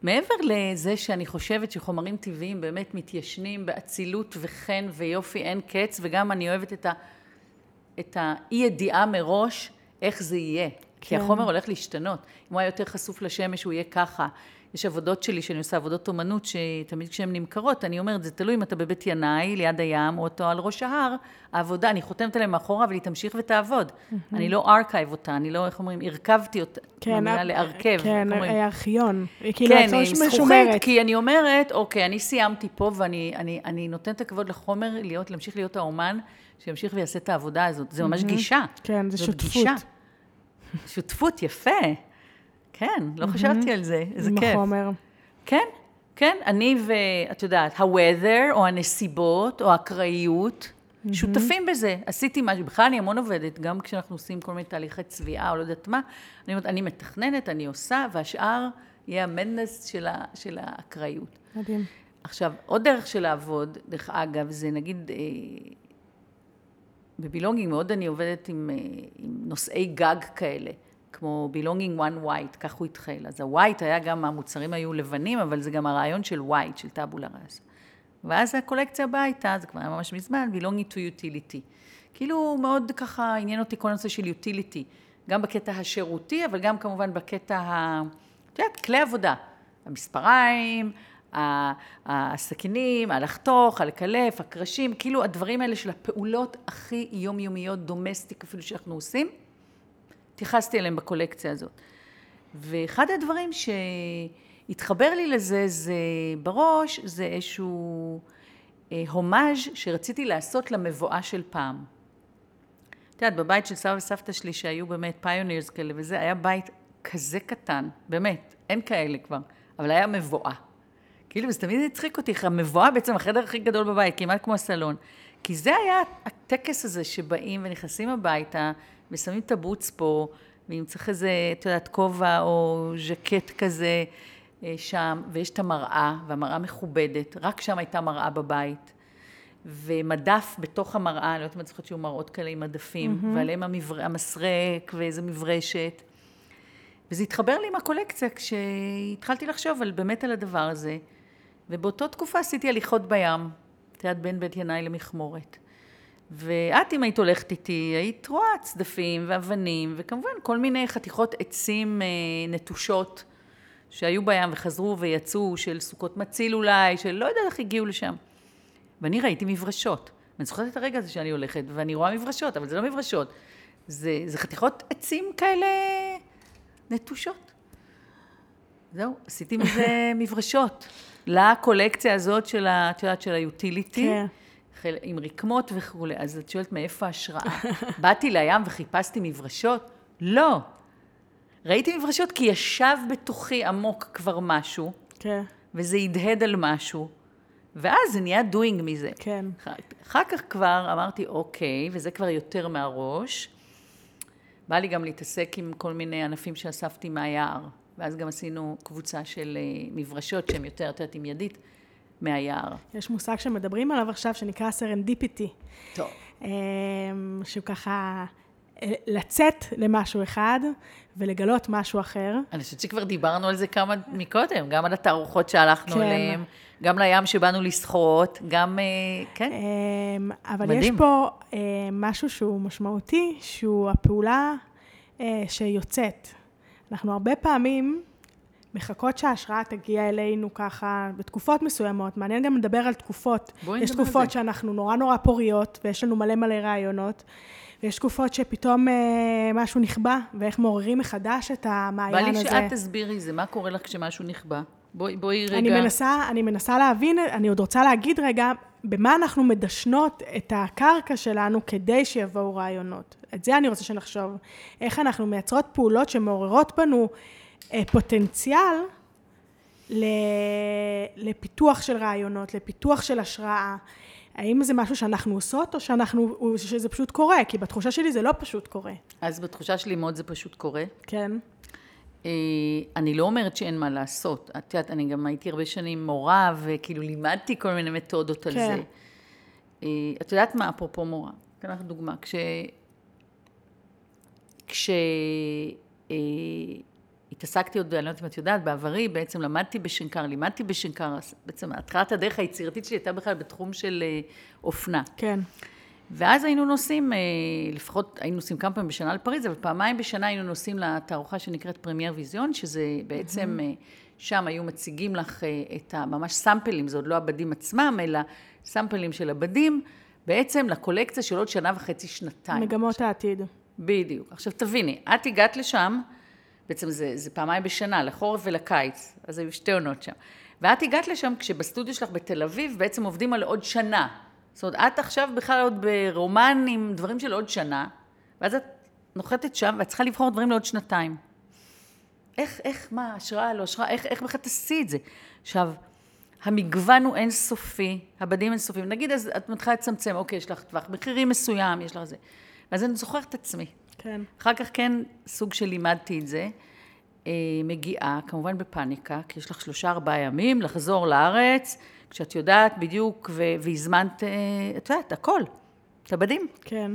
מעבר לזה שאני חושבת שחומרים טבעיים באמת מתיישנים באצילות וחן ויופי אין קץ, וגם אני אוהבת את, ה, את האי-ידיעה מראש איך זה יהיה. כי כן. החומר הולך להשתנות. אם הוא היה יותר חשוף לשמש, הוא יהיה ככה. יש עבודות שלי, שאני עושה עבודות אומנות, שתמיד כשהן נמכרות, אני אומרת, זה תלוי אם אתה בבית ינאי, ליד הים, או אתה על ראש ההר, העבודה, אני חותמת עליהם מאחורה, אבל היא תמשיך ותעבוד. אני לא archive אותה, אני לא, איך אומרים, הרכבתי אותה. כן, במילה אה, להרכב. כן, אומרים? אה, ארכיון. היא כאילו כן, עצמה עם זכוכית. כי אני אומרת, אוקיי, אני סיימתי פה, ואני אני, אני נותנת את הכבוד לחומר להמשיך להיות האומן, שימשיך ויעשה את העבודה הזאת. זה ממש גישה. כן, זה שותפות. שותפות, יפה. כן, לא חשבתי על זה, איזה עם כיף. החומר. כן, כן, אני ואת יודעת, ה-weather, או הנסיבות, או האקראיות, שותפים בזה. עשיתי משהו, בכלל אני המון עובדת, גם כשאנחנו עושים כל מיני תהליכי צביעה, או לא יודעת מה, אני אומרת, אני מתכננת, אני עושה, והשאר יהיה המדנס של, ה, של האקראיות. מדהים. עכשיו, עוד דרך של לעבוד, דרך אגב, זה נגיד, אה, בבילונגינג מאוד אני עובדת עם, אה, עם נושאי גג כאלה, כמו בילונגינג one white, כך הוא התחיל. אז ה-white היה גם, המוצרים היו לבנים, אבל זה גם הרעיון של white, של טאבולה ראסה. ואז הקולקציה הבאה הייתה, זה כבר היה ממש מזמן, belonging to utility. כאילו מאוד ככה עניין אותי כל הנושא של utility, גם בקטע השירותי, אבל גם כמובן בקטע ה... את יודעת, כלי עבודה. המספריים, הסכינים, הלחתוך, הלקלף, הקרשים, כאילו הדברים האלה של הפעולות הכי יומיומיות, דומסטיק אפילו שאנחנו עושים, התייחסתי אליהם בקולקציה הזאת. ואחד הדברים שהתחבר לי לזה, זה בראש, זה איזשהו אה, הומאז' שרציתי לעשות למבואה של פעם. את יודעת, בבית של סבא וסבתא שלי, שהיו באמת פיונירס כאלה וזה, היה בית כזה קטן, באמת, אין כאלה כבר, אבל היה מבואה. כאילו, זה תמיד הצחיק אותי, המבואה בעצם החדר הכי גדול בבית, כמעט כמו הסלון. כי זה היה הטקס הזה שבאים ונכנסים הביתה, ושמים את הבוץ פה, ואם צריך איזה, את יודעת, כובע או ז'קט כזה אה, שם, ויש את המראה, והמראה מכובדת, רק שם הייתה מראה בבית. ומדף בתוך המראה, אני לא יודעת אם את זוכרת שהיו מראות כאלה עם מדפים, mm-hmm. ועליהם המבר... המסרק ואיזה מברשת. וזה התחבר לי עם הקולקציה כשהתחלתי לחשוב על, באמת על הדבר הזה. ובאותה תקופה עשיתי הליכות בים, את יודעת, בין בית ינאי למכמורת. ואת, אם היית הולכת איתי, היית רואה צדפים ואבנים, וכמובן כל מיני חתיכות עצים אה, נטושות שהיו בים וחזרו ויצאו, של סוכות מציל אולי, של לא יודעת איך הגיעו לשם. ואני ראיתי מברשות. ואני זוכרת את הרגע הזה שאני הולכת, ואני רואה מברשות, אבל זה לא מברשות. זה, זה חתיכות עצים כאלה נטושות. זהו, עשיתי מזה מברשות. לקולקציה הזאת של, ה- את יודעת, של היוטיליטי. כן. עם רקמות וכולי. אז את שואלת מאיפה ההשראה? באתי לים וחיפשתי מברשות? לא. ראיתי מברשות כי ישב בתוכי עמוק כבר משהו, כן, וזה הדהד על משהו, ואז זה נהיה doing מזה. כן. אחר כך כבר אמרתי, אוקיי, וזה כבר יותר מהראש. בא לי גם להתעסק עם כל מיני ענפים שאספתי מהיער, ואז גם עשינו קבוצה של אה, מברשות שהן יותר, את יודעת, עם ידית, מהיער. יש מושג שמדברים עליו עכשיו שנקרא serendipity. טוב. אמ, שהוא ככה אה, לצאת למשהו אחד ולגלות משהו אחר. אני חושבת שכבר דיברנו על זה כמה מקודם, גם על התערוכות שהלכנו כן. אליהן, גם לים שבאנו לשחות, גם, אה, כן. אבל מדהים. יש פה אה, משהו שהוא משמעותי, שהוא הפעולה אה, שיוצאת. אנחנו הרבה פעמים מחכות שההשראה תגיע אלינו ככה בתקופות מסוימות. מעניין גם לדבר על תקופות. בואי יש נדבר על תקופות. שאנחנו נורא נורא פוריות, ויש לנו מלא מלא רעיונות. ויש תקופות שפתאום אה, משהו נכבה, ואיך מעוררים מחדש את בא המעיין לי הזה. שאת תסבירי זה, מה קורה לך כשמשהו נכבה? בואי, בואי רגע. אני מנסה, אני מנסה להבין, אני עוד רוצה להגיד רגע, במה אנחנו מדשנות את הקרקע שלנו כדי שיבואו רעיונות. את זה אני רוצה שנחשוב. איך אנחנו מייצרות פעולות שמעוררות בנו אה, פוטנציאל ל, לפיתוח של רעיונות, לפיתוח של השראה. האם זה משהו שאנחנו עושות, או שאנחנו, שזה פשוט קורה? כי בתחושה שלי זה לא פשוט קורה. אז בתחושה שלי מאוד זה פשוט קורה. כן? אה, אני לא אומרת שאין מה לעשות. את יודעת, אני גם הייתי הרבה שנים מורה, וכאילו לימדתי כל מיני מתודות על כן. זה. אה, את יודעת מה, אפרופו מורה? אתן לך דוגמה. כש... כש... אה, התעסקתי עוד, אני לא יודעת אם את יודעת, בעברי בעצם למדתי בשנקר, לימדתי בשנקר, בעצם התחלת הדרך היצירתית שלי הייתה בכלל בתחום של אופנה. כן. ואז היינו נוסעים, אה, לפחות היינו נוסעים כמה פעמים בשנה לפריז, אבל פעמיים בשנה היינו נוסעים לתערוכה שנקראת פרמייר ויזיון, שזה בעצם, אה, שם היו מציגים לך אה, את הממש סאמפלים, זה עוד לא הבדים עצמם, אלא סאמפלים של הבדים, בעצם לקולקציה של עוד שנה וחצי, שנתיים. מגמות העתיד. בדיוק. עכשיו תביני, את הגעת לשם, בעצם זה, זה פעמיים בשנה, לחורף ולקיץ, אז היו שתי עונות שם. ואת הגעת לשם כשבסטודיו שלך בתל אביב בעצם עובדים על עוד שנה. זאת אומרת, את עכשיו בכלל עוד ברומן עם דברים של עוד שנה, ואז את נוחתת שם ואת צריכה לבחור דברים לעוד שנתיים. איך, איך, מה, השראה, לא השראה, איך, איך בכלל תעשי את זה? עכשיו, המגוון הוא אינסופי, הבדים אינסופיים. נגיד, אז את מתחילה לצמצם, אוקיי, יש לך טווח מחירים מסוים, יש לך זה. ואז אני זוכרת את עצמי. כן. אחר כך כן, סוג של לימדתי את זה. אה, מגיעה, כמובן בפאניקה, כי יש לך שלושה, ארבעה ימים לחזור לארץ, כשאת יודעת בדיוק, ו- והזמנת, אה, את יודעת, הכל, את הבדים. כן.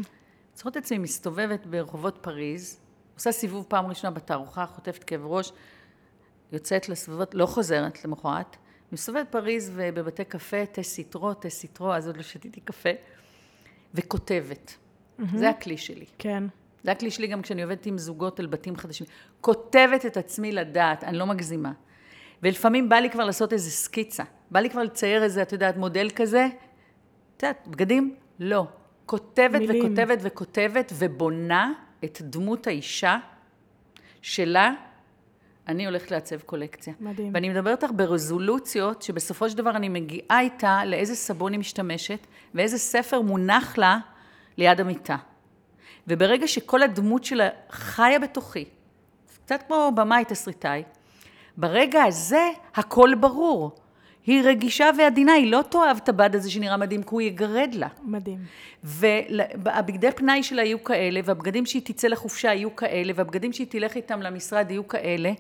זוכרת את עצמי מסתובבת ברחובות פריז, עושה סיבוב פעם ראשונה בתערוכה, חוטפת כאב ראש, יוצאת לסביבות, לא חוזרת למחרת, מסתובבת פריז ובבתי קפה, תה סיטרו, תה סיטרו, אז עוד לא שתיתי קפה, וכותבת. זה הכלי שלי. כן. זה הכלי שלי גם כשאני עובדת עם זוגות על בתים חדשים. כותבת את עצמי לדעת, אני לא מגזימה. ולפעמים בא לי כבר לעשות איזה סקיצה. בא לי כבר לצייר איזה, את יודעת, מודל כזה. את יודעת, בגדים? לא. כותבת מילים. וכותבת וכותבת ובונה את דמות האישה שלה, אני הולכת לעצב קולקציה. מדהים. ואני מדברת איתך ברזולוציות, שבסופו של דבר אני מגיעה איתה לאיזה סבון היא משתמשת, ואיזה ספר מונח לה ליד המיטה. וברגע שכל הדמות שלה חיה בתוכי, קצת כמו במאי תסריטאי, ברגע הזה הכל ברור. היא רגישה ועדינה, היא לא תאהב את הבד הזה שנראה מדהים, כי הוא יגרד לה. מדהים. והבגדי פנאי שלה יהיו כאלה, והבגדים שהיא תצא לחופשה יהיו כאלה, והבגדים שהיא תלך איתם למשרד יהיו כאלה,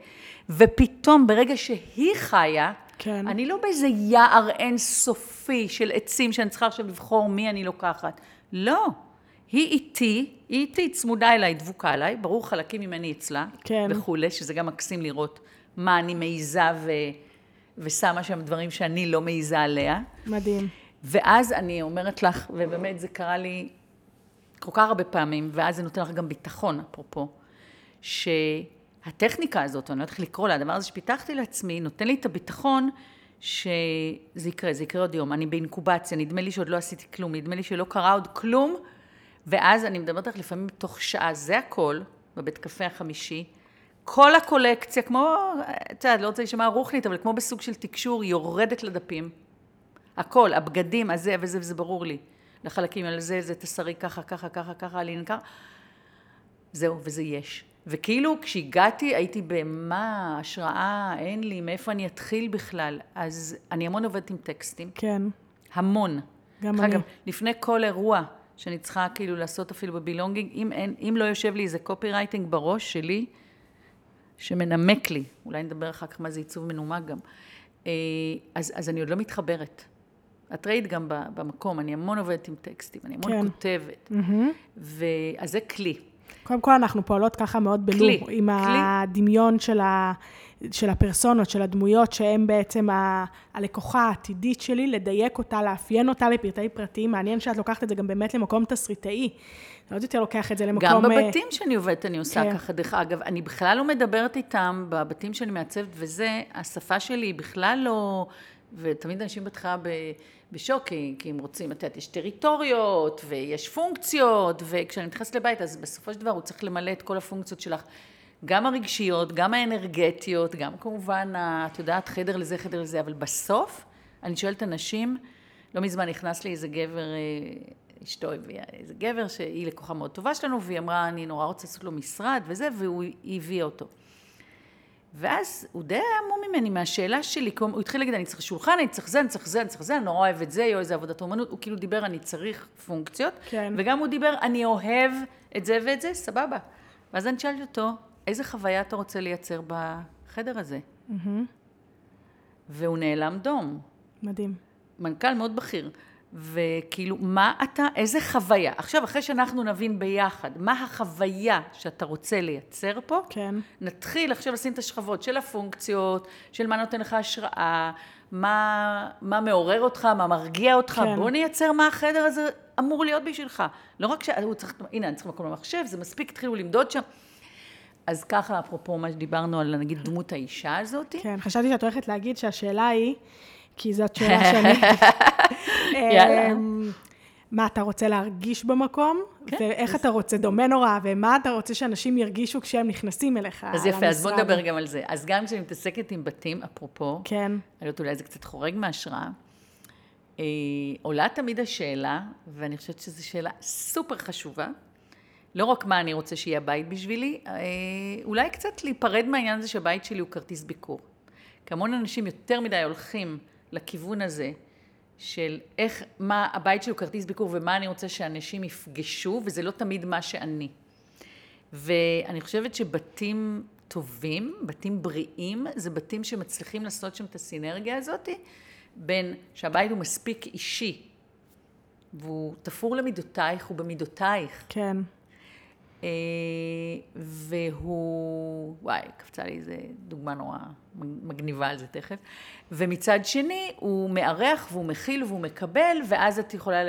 ופתאום, ברגע שהיא חיה, כן. אני לא באיזה יער אינסופי של עצים שאני צריכה עכשיו לבחור מי אני לוקחת. לא. היא איתי, היא איתי, צמודה אליי, דבוקה אליי, ברור חלקים ממני אצלה, כן. וכולי, שזה גם מקסים לראות מה אני מעיזה ו... ושמה שם דברים שאני לא מעיזה עליה. מדהים. ואז אני אומרת לך, ובאמת זה קרה לי כל כך הרבה פעמים, ואז זה נותן לך גם ביטחון, אפרופו, שהטכניקה הזאת, אני לא יודעת איך לקרוא לה, הדבר הזה שפיתחתי לעצמי, נותן לי את הביטחון שזה יקרה, זה יקרה עוד יום. אני באינקובציה, נדמה לי שעוד לא עשיתי כלום, נדמה לי שלא קרה עוד כלום, ואז אני מדברת לך לפעמים תוך שעה, זה הכל, בבית קפה החמישי, כל הקולקציה, כמו, את יודעת, לא רוצה להישמע רוחנית, אבל כמו בסוג של תקשור, יורדת לדפים. הכל, הבגדים, הזה וזה, וזה ברור לי. לחלקים על זה, זה תסרי ככה, ככה, ככה, ככה, לי נקר. זהו, וזה יש. וכאילו, כשהגעתי, הייתי במה, השראה, אין לי, מאיפה אני אתחיל בכלל. אז אני המון עובדת עם טקסטים, כן. המון. גם אני. אגב, לפני כל אירוע שאני צריכה כאילו לעשות אפילו בבילונגינג, אם, אין, אם לא יושב לי איזה קופי רייטינג בראש שלי, שמנמק לי, אולי נדבר אחר כך מה זה עיצוב מנומק גם, אה, אז, אז אני עוד לא מתחברת. את ראית גם במקום, אני המון עובדת עם טקסטים, אני המון כן. כותבת. ו... אז זה כלי. קודם כל, אנחנו פועלות ככה מאוד בלופ, כלי, עם כלי. הדמיון של, ה, של הפרסונות, של הדמויות, שהן בעצם ה, הלקוחה העתידית שלי, לדייק אותה, לאפיין אותה לפרטי פרטים. מעניין שאת לוקחת את זה גם באמת למקום תסריטאי. אתה עוד יותר לוקח את זה למקום... גם אה, בבתים שאני עובדת אני עושה כן. ככה. דרך אגב, אני בכלל לא מדברת איתם, בבתים שאני מעצבת וזה, השפה שלי היא בכלל לא... ותמיד אנשים בהתחלה בשוק, כי, הם רוצים, את יודעת, יש טריטוריות, ויש פונקציות, וכשאני נכנסת לבית, אז בסופו של דבר הוא צריך למלא את כל הפונקציות שלך. גם הרגשיות, גם האנרגטיות, גם כמובן, את יודעת, חדר לזה, חדר לזה, אבל בסוף, אני שואלת אנשים, לא מזמן נכנס לי איזה גבר, אה, אשתו הביאה איזה גבר שהיא לקוחה מאוד טובה שלנו, והיא אמרה, אני נורא רוצה לעשות לו משרד וזה, והוא היא הביאה אותו. ואז הוא די היה המום ממני מהשאלה שלי, כי הוא התחיל להגיד, אני צריך שולחן, אני צריך זה, אני צריך זה, אני צריך זה, אני נורא אוהב את זה, יו, איזה עבודת אומנות, הוא כאילו דיבר, אני צריך פונקציות, כן. וגם הוא דיבר, אני אוהב את זה ואת זה, סבבה. ואז אני שאלתי אותו, איזה חוויה אתה רוצה לייצר בחדר הזה? והוא נאלם דום. מדהים. מנכ"ל מאוד בכיר. וכאילו, מה אתה, איזה חוויה? עכשיו, אחרי שאנחנו נבין ביחד מה החוויה שאתה רוצה לייצר פה, כן. נתחיל עכשיו לשים את השכבות של הפונקציות, של מה נותן לך השראה, מה, מה מעורר אותך, מה מרגיע אותך, כן. בוא נייצר מה החדר הזה אמור להיות בשבילך. לא רק שהוא צריך, הנה, אני צריך מקום למחשב, זה מספיק, התחילו למדוד שם. אז ככה, אפרופו מה שדיברנו על, נגיד, דמות האישה הזאת, כן, חשבתי שאת הולכת להגיד שהשאלה היא, כי זאת שאלה שאני... יאללה. אמ, מה אתה רוצה להרגיש במקום, כן, ואיך אתה רוצה, דומה נורא, ומה אתה רוצה שאנשים ירגישו כשהם נכנסים אליך אז יפה, אז בוא למשרד. נדבר גם על זה. אז גם כשאני מתעסקת עם בתים, אפרופו, כן, אני יודעת, אולי זה קצת חורג מההשראה, אה, עולה תמיד השאלה, ואני חושבת שזו שאלה סופר חשובה, לא רק מה אני רוצה שיהיה הבית בשבילי, אה, אולי קצת להיפרד מהעניין הזה שהבית שלי הוא כרטיס ביקור. כי המון אנשים יותר מדי הולכים לכיוון הזה של איך, מה הבית שלי הוא כרטיס ביקור ומה אני רוצה שאנשים יפגשו, וזה לא תמיד מה שאני. ואני חושבת שבתים טובים, בתים בריאים, זה בתים שמצליחים לעשות שם את הסינרגיה הזאת, בין שהבית הוא מספיק אישי, והוא תפור למידותייך, הוא במידותייך. כן. אה, והוא, וואי, קפצה לי איזה דוגמה נורא מגניבה על זה תכף. ומצד שני, הוא מארח והוא מכיל והוא מקבל, ואז את יכולה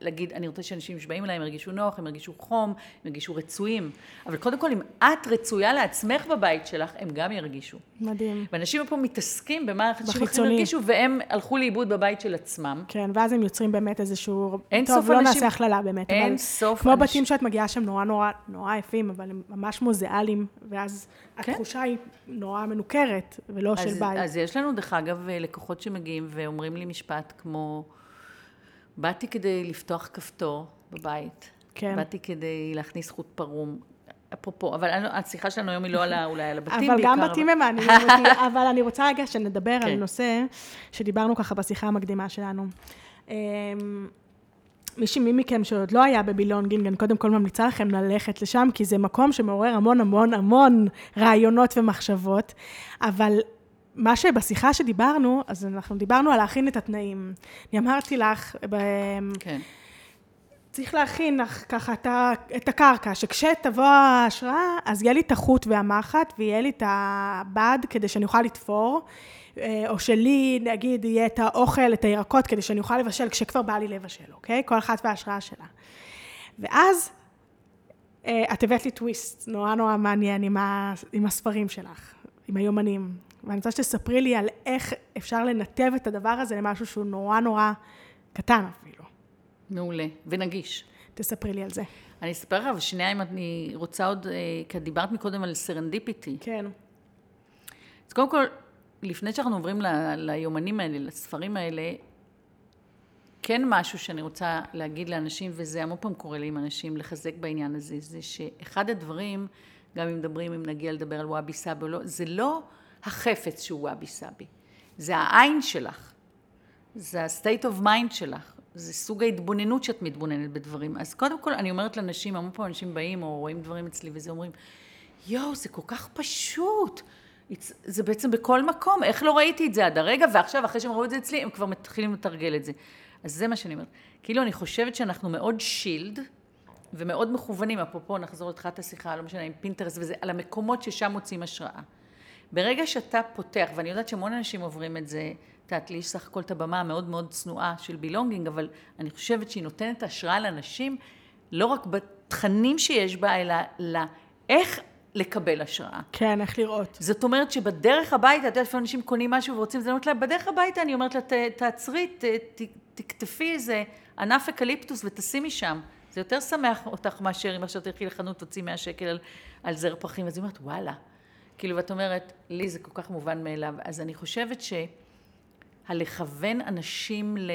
להגיד, אני רוצה שאנשים שבאים אליי, הם ירגישו נוח, הם ירגישו חום, הם ירגישו רצויים. אבל קודם כל, אם את רצויה לעצמך בבית שלך, הם גם ירגישו. מדהים. ואנשים פה מתעסקים במה אנשים בחיצוני. ירגישו, והם הלכו לאיבוד בבית של עצמם. כן, ואז הם יוצרים באמת איזשהו... אין טוב, סוף לא אנשים- נעשה הכללה באמת, אין אבל... סוף כמו אנשים- בתים שאת מגיעה שם נורא נורא נורא יפים, אבל הם ממש מוזיאליים, ואז כן. התחושה היא נורא מנוכרת, ולא של אז, בית. אז יש לנו, דרך אגב, לקוחות שמגיעים ואומרים לי משפט כמו, באתי כדי לפתוח כפתור בבית. כן. באתי כדי להכניס חוט פרום. אפרופו, אבל השיחה שלנו היום היא לא על ה- אולי על הבתים אבל בעיקר. גם בתים הם מעניינים אותי, אבל אני רוצה רגע שנדבר על כן. נושא שדיברנו ככה בשיחה המקדימה שלנו. אמ, מישהי מי מכם שעוד לא היה בבילונגינג, אני קודם כל ממליצה לכם ללכת לשם, כי זה מקום שמעורר המון המון המון רעיונות ומחשבות, אבל מה שבשיחה שדיברנו, אז אנחנו דיברנו על להכין את התנאים. אני אמרתי לך, ב- כן. צריך להכין לך ככה את, ה, את הקרקע, שכשתבוא ההשראה, אז יהיה לי את החוט והמחט, ויהיה לי את הבד כדי שאני אוכל לתפור, אה, או שלי, נגיד, יהיה את האוכל, את הירקות, כדי שאני אוכל לבשל כשכבר בא לי לבשל, אוקיי? כל אחת וההשראה שלה. ואז אה, את הבאת לי טוויסט נורא נורא מעניין עם, ה, עם הספרים שלך, עם היומנים. ואני רוצה שתספרי לי על איך אפשר לנתב את הדבר הזה למשהו שהוא נורא נורא קטן אפילו. מעולה. ונגיש. תספרי לי על זה. אני אספר לך, אבל שנייה אם אני רוצה עוד, אה, כי את דיברת מקודם על serendipity. כן. אז קודם כל, לפני שאנחנו עוברים ל- ליומנים האלה, לספרים האלה, כן משהו שאני רוצה להגיד לאנשים, וזה המון פעם קורה לי עם אנשים, לחזק בעניין הזה, זה שאחד הדברים, גם אם מדברים, אם נגיע לדבר על וואבי סאבי או לא, זה לא החפץ שהוא וואבי סאבי, זה העין שלך, זה ה-state of mind שלך, זה סוג ההתבוננות שאת מתבוננת בדברים. אז קודם כל, אני אומרת לאנשים, המון פעם אנשים באים או רואים דברים אצלי וזה אומרים, יואו, זה כל כך פשוט. זה בעצם בכל מקום, איך לא ראיתי את זה עד הרגע, ועכשיו, אחרי שהם ראו את זה אצלי, הם כבר מתחילים לתרגל את זה. אז זה מה שאני אומרת. כאילו, אני חושבת שאנחנו מאוד שילד, ומאוד מכוונים, אפרופו, נחזור לתחילת השיחה, לא משנה, עם פינטרס וזה, על המקומות ששם מוצאים השראה. ברגע שאתה פותח, ואני יודעת שהמון אנשים עוברים את זה, את יודעת, לי יש סך הכל את הבמה המאוד מאוד צנועה של בילונגינג, אבל אני חושבת שהיא נותנת השראה לאנשים, לא רק בתכנים שיש בה, אלא לאיך לקבל השראה. כן, איך לראות. זאת אומרת שבדרך הביתה, את יודעת, לפעמים אנשים קונים משהו ורוצים, זה אומרת לה, בדרך הביתה אני אומרת לה, תעצרי, תקטפי איזה ענף אקליפטוס ותשימי שם. זה יותר שמח אותך מאשר אם עכשיו תלכי לחנות, תוציא 100 שקל על, על זר פרחים. אז היא אומרת, וואלה. כאילו, ואת אומרת, לי זה כל כך מובן מאליו. אז אני חושבת שלכוון אנשים ל...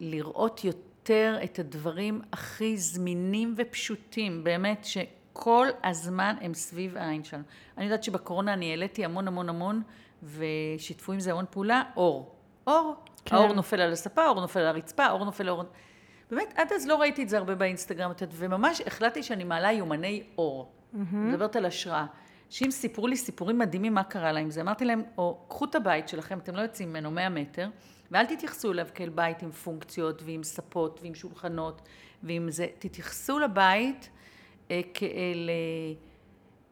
לראות יותר את הדברים הכי זמינים ופשוטים, באמת, שכל הזמן הם סביב העין שלנו. אני יודעת שבקורונה אני העליתי המון המון המון, ושיתפו עם זה המון פעולה, אור. אור. כן. האור נופל על הספה, האור נופל על הרצפה, האור נופל על האור... באמת, עד אז לא ראיתי את זה הרבה באינסטגרם, וממש החלטתי שאני מעלה יומני אור. Mm-hmm. מדברת על השראה. אנשים סיפרו לי סיפורים מדהימים מה קרה להם זה. אמרתי להם, או קחו את הבית שלכם, אתם לא יוצאים ממנו 100 מטר, ואל תתייחסו אליו כאל בית עם פונקציות ועם ספות ועם שולחנות ועם זה, תתייחסו לבית אה, כאל אה,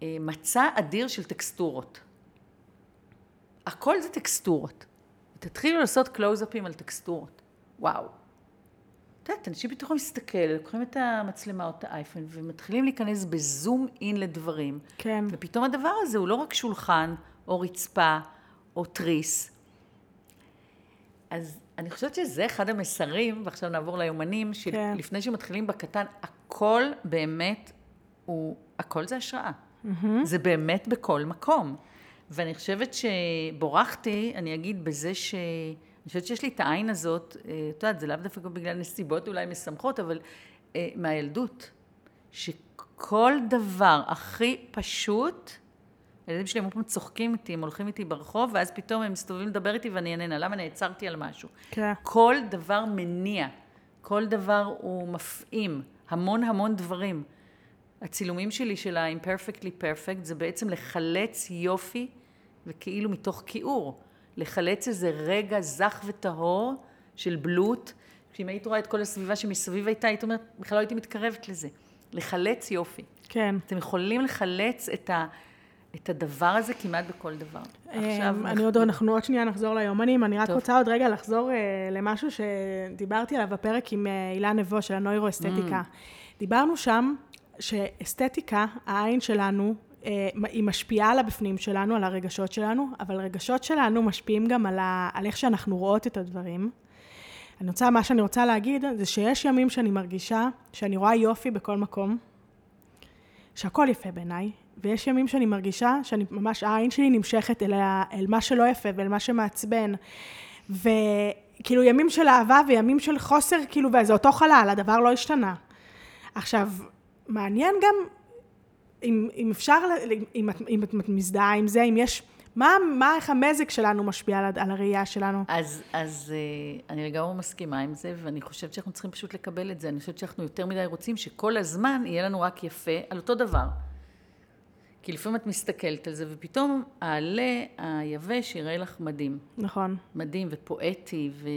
אה, מצע אדיר של טקסטורות. הכל זה טקסטורות. תתחילו לעשות קלוזאפים על טקסטורות. וואו. את יודעת, אנשים פתאום מסתכל, לוקחים את המצלמה או את האייפון ומתחילים להיכנס בזום אין לדברים. כן. ופתאום הדבר הזה הוא לא רק שולחן, או רצפה, או תריס. אז אני חושבת שזה אחד המסרים, ועכשיו נעבור ליומנים, שלפני כן. שמתחילים בקטן, הכל באמת הוא, הכל זה השראה. Mm-hmm. זה באמת בכל מקום. ואני חושבת שבורחתי, אני אגיד בזה ש... אני חושבת שיש לי את העין הזאת, אה, את יודעת, זה לאו דווקא בגלל נסיבות אולי משמחות, אבל אה, מהילדות, שכל דבר הכי פשוט, הילדים שלי המון צוחקים איתי, הם הולכים איתי ברחוב, ואז פתאום הם מסתובבים לדבר איתי ואני אענה, למה נעצרתי על משהו? כן. כל דבר מניע, כל דבר הוא מפעים, המון המון דברים. הצילומים שלי של ה-imperfectly perfect זה בעצם לחלץ יופי וכאילו מתוך כיעור. לחלץ איזה רגע זך וטהור של בלוט, שאם היית רואה את כל הסביבה שמסביב הייתה, היית אומרת, בכלל לא הייתי מתקרבת לזה. לחלץ יופי. כן. אתם יכולים לחלץ את, ה, את הדבר הזה כמעט בכל דבר. אמ, עכשיו... אני עוד, אנחנו עוד שנייה נחזור ליומנים, אני רק. רוצה עוד רגע לחזור uh, למשהו שדיברתי עליו בפרק עם uh, אילן נבו של הנוירואסתטיקה. Mm. דיברנו שם שאסתטיקה, העין שלנו, אה, היא משפיעה על הבפנים שלנו, על הרגשות שלנו, אבל רגשות שלנו משפיעים גם על, ה, על איך שאנחנו רואות את הדברים. אני רוצה, מה שאני רוצה להגיד, זה שיש ימים שאני מרגישה שאני רואה יופי בכל מקום, שהכל יפה בעיניי, ויש ימים שאני מרגישה שאני ממש, העין שלי נמשכת אל, אל מה שלא יפה ואל מה שמעצבן. וכאילו ימים של אהבה וימים של חוסר, כאילו, וזה אותו חלל, הדבר לא השתנה. עכשיו, מעניין גם אם, אם אפשר, אם את, אם את מזדהה עם זה, אם יש, מה, מה, איך המזג שלנו משפיע על, על הראייה שלנו? אז, אז אה, אני לגמרי מסכימה עם זה, ואני חושבת שאנחנו צריכים פשוט לקבל את זה. אני חושבת שאנחנו יותר מדי רוצים שכל הזמן יהיה לנו רק יפה על אותו דבר. כי לפעמים את מסתכלת על זה, ופתאום העלה היבש יראה לך מדהים. נכון. מדהים ופואטי, ו...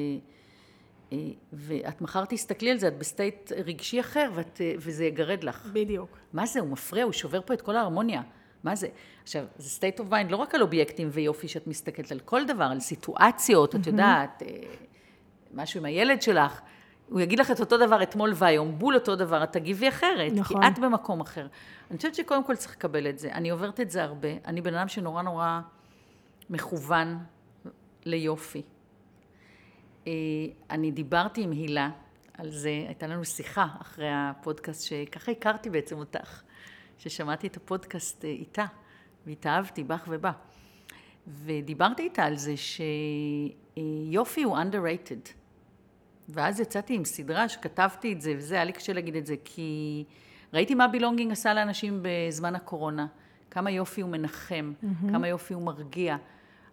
ואת מחר תסתכלי על זה, את ב state רגשי אחר, ואת, וזה יגרד לך. בדיוק. מה זה, הוא מפריע, הוא שובר פה את כל ההרמוניה. מה זה? עכשיו, זה state of mind לא רק על אובייקטים ויופי שאת מסתכלת, על כל דבר, על סיטואציות, את יודעת, אה, משהו עם הילד שלך, הוא יגיד לך את אותו דבר אתמול והיום, בול אותו דבר, את תגיבי אחרת, נכון. כי את במקום אחר. אני חושבת שקודם כל צריך לקבל את זה. אני עוברת את זה הרבה. אני בן אדם שנורא נורא מכוון ליופי. אה, אני דיברתי עם הילה על זה, הייתה לנו שיחה אחרי הפודקאסט, שככה הכרתי בעצם אותך, ששמעתי את הפודקאסט אה, איתה, והתאהבתי בך ובא. ודיברתי איתה על זה שיופי הוא underrated. ואז יצאתי עם סדרה שכתבתי את זה, וזה, היה לי קשה להגיד את זה, כי ראיתי מה בילונגינג עשה לאנשים בזמן הקורונה. כמה יופי הוא מנחם, mm-hmm. כמה יופי הוא מרגיע.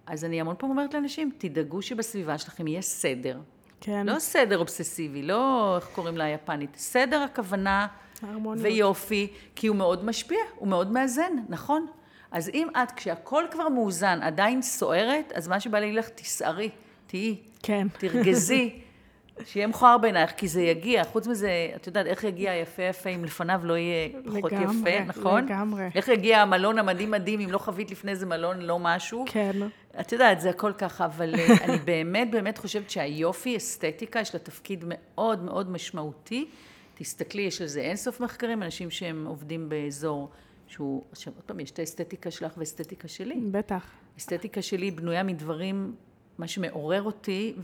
אז אני המון פעם אומרת לאנשים, תדאגו שבסביבה שלכם יהיה סדר. כן. לא סדר אובססיבי, לא איך קוראים לה היפנית. סדר הכוונה הרמוניות. ויופי, כי הוא מאוד משפיע, הוא מאוד מאזן, נכון? אז אם את, כשהכול כבר מאוזן, עדיין סוערת, אז מה שבא לי לך, תסערי, תהיי. כן. תרגזי, שיהיה מכוער בעינייך, כי זה יגיע. חוץ מזה, את יודעת, איך יגיע היפה יפה אם לפניו לא יהיה פחות לגמרי, יפה, נכון? לגמרי. איך יגיע המלון המדהים מדהים אם לא חווית לפני איזה מלון לא משהו? כן. את יודעת, זה הכל ככה, אבל אה, אני באמת באמת חושבת שהיופי, אסתטיקה, יש לה תפקיד מאוד מאוד משמעותי. תסתכלי, יש על זה אינסוף מחקרים, אנשים שהם עובדים באזור שהוא, עכשיו עוד פעם, יש את האסתטיקה שלך ואסתטיקה שלי. בטח. האסתטיקה שלי בנויה מדברים, מה שמעורר אותי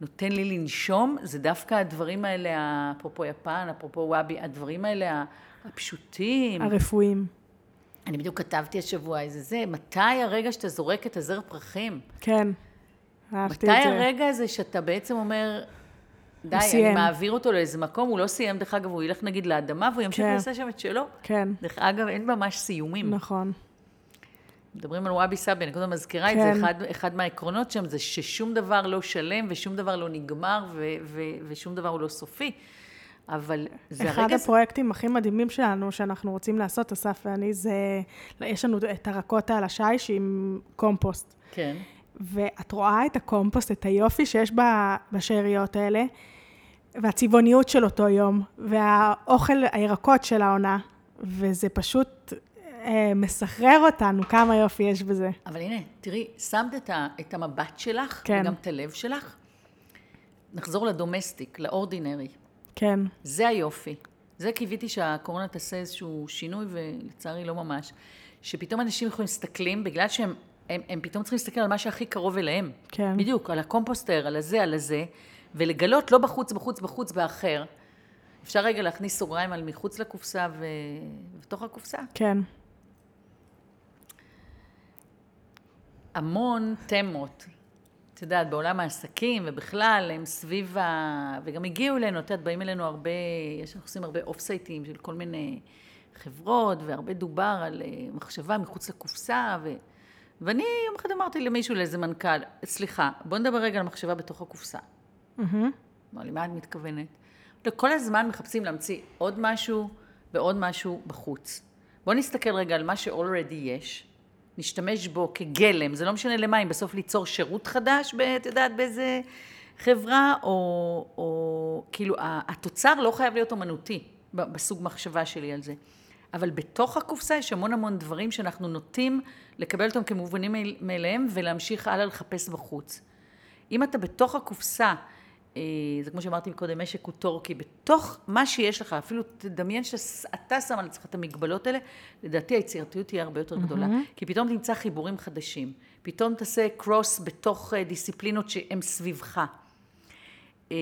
ונותן לי לנשום, זה דווקא הדברים האלה, אפרופו יפן, אפרופו וואבי, הדברים האלה הפשוטים. הרפואיים. אני בדיוק כתבתי השבוע איזה זה, מתי הרגע שאתה זורק את הזר פרחים? כן. אהבתי מתי את זה. הרגע הזה שאתה בעצם אומר, די, אני. מעביר אותו לאיזה מקום, הוא לא סיים, דרך אגב, הוא ילך נגיד לאדמה, והוא ימשיך כן. לעשות שם את שלו. כן. דרך אגב, אין ממש סיומים. נכון. מדברים על וואבי סאבי, אני קודם מזכירה את כן. זה, אחד, אחד מהעקרונות שם זה ששום דבר לא שלם ושום דבר לא נגמר ו, ו, ושום דבר הוא לא סופי. אבל זה אחד הרגע... הזה- הפרויקטים הכי מדהימים שלנו, שאנחנו רוצים לעשות, אסף ואני, זה... יש לנו את הטרקוטה על השיש עם קומפוסט. כן. ואת רואה את הקומפוסט, את היופי שיש בשאריות האלה, והצבעוניות של אותו יום, והאוכל, הירקות של העונה, וזה פשוט אה, מסחרר אותנו, כמה יופי יש בזה. אבל הנה, תראי, שמת את, ה, את המבט שלך, כן. וגם את הלב שלך. נחזור ל domestic, ל ordinary. כן, זה היופי. זה קיוויתי שהקורונה תעשה איזשהו שינוי, ולצערי לא ממש. שפתאום אנשים יכולים מסתכלים, בגלל שהם הם, הם פתאום צריכים להסתכל על מה שהכי קרוב אליהם. כן. בדיוק, על הקומפוסטר, על הזה, על הזה, ולגלות לא בחוץ, בחוץ, בחוץ, באחר. אפשר רגע להכניס סוגריים על מחוץ לקופסה ו... ובתוך הקופסה. כן, המון תמות, את יודעת, בעולם העסקים ובכלל, הם סביב ה... וגם הגיעו אלינו, את יודעת, באים אלינו הרבה, יש אנחנו עושים הרבה אוף סייטים של כל מיני חברות, והרבה דובר על אה, מחשבה מחוץ לקופסה, ו... ואני יום אחד אמרתי למישהו, לאיזה מנכ"ל, סליחה, בוא נדבר רגע על מחשבה בתוך הקופסה. אמר לי, מה את מתכוונת? כל הזמן מחפשים להמציא עוד משהו ועוד משהו בחוץ. בואו נסתכל רגע על מה ש-already יש, נשתמש בו כגלם, זה לא משנה למה, אם בסוף ליצור שירות חדש, את יודעת, באיזה חברה, או, או כאילו, התוצר לא חייב להיות אומנותי, בסוג מחשבה שלי על זה. אבל בתוך הקופסה יש המון המון דברים שאנחנו נוטים לקבל אותם כמובנים מאל- מאליהם ולהמשיך הלאה לחפש בחוץ. אם אתה בתוך הקופסה, זה כמו שאמרתי קודם, משק הוא טורקי, בתוך מה שיש לך, אפילו תדמיין שאתה שם על עצמך את המגבלות האלה, לדעתי היצירתיות תהיה הרבה יותר גדולה. כי פתאום תמצא חיבורים חדשים, פתאום תעשה קרוס בתוך אה, דיסציפלינות שהן סביבך. אה,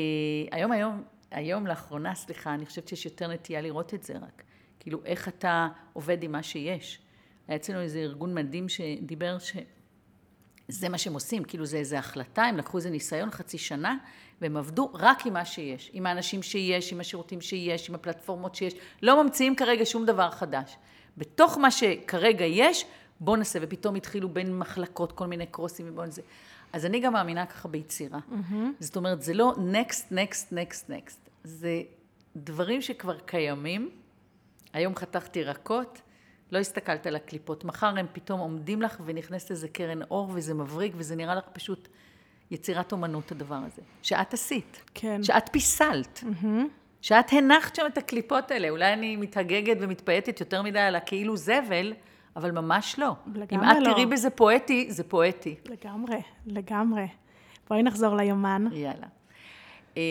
היום, היום, היום לאחרונה, סליחה, אני חושבת שיש יותר נטייה לראות את זה רק. כאילו, איך אתה עובד עם מה שיש. היה אצלנו איזה ארגון מדהים שדיבר ש... זה מה שהם עושים, כאילו זה איזו החלטה, הם לקחו איזה ניסיון חצי שנה, והם עבדו רק עם מה שיש, עם האנשים שיש, עם השירותים שיש, עם הפלטפורמות שיש, לא ממציאים כרגע שום דבר חדש. בתוך מה שכרגע יש, בואו נעשה, ופתאום התחילו בין מחלקות כל מיני קרוסים ובואו נעשה. אז אני גם מאמינה ככה ביצירה. Mm-hmm. זאת אומרת, זה לא next, next, next, next. זה דברים שכבר קיימים. היום חתכתי ירקות, לא הסתכלת על הקליפות. מחר הם פתאום עומדים לך ונכנסת איזה קרן אור וזה מבריק וזה נראה לך פשוט יצירת אומנות הדבר הזה. שאת עשית. כן. שאת פיסלת. שאת הנחת שם את הקליפות האלה. אולי אני מתהגגת ומתפייטת יותר מדי על הכאילו זבל, אבל ממש לא. לגמרי אם את לא. תראי בזה פואטי, זה פואטי. לגמרי, לגמרי. בואי נחזור ליומן. יאללה. אה,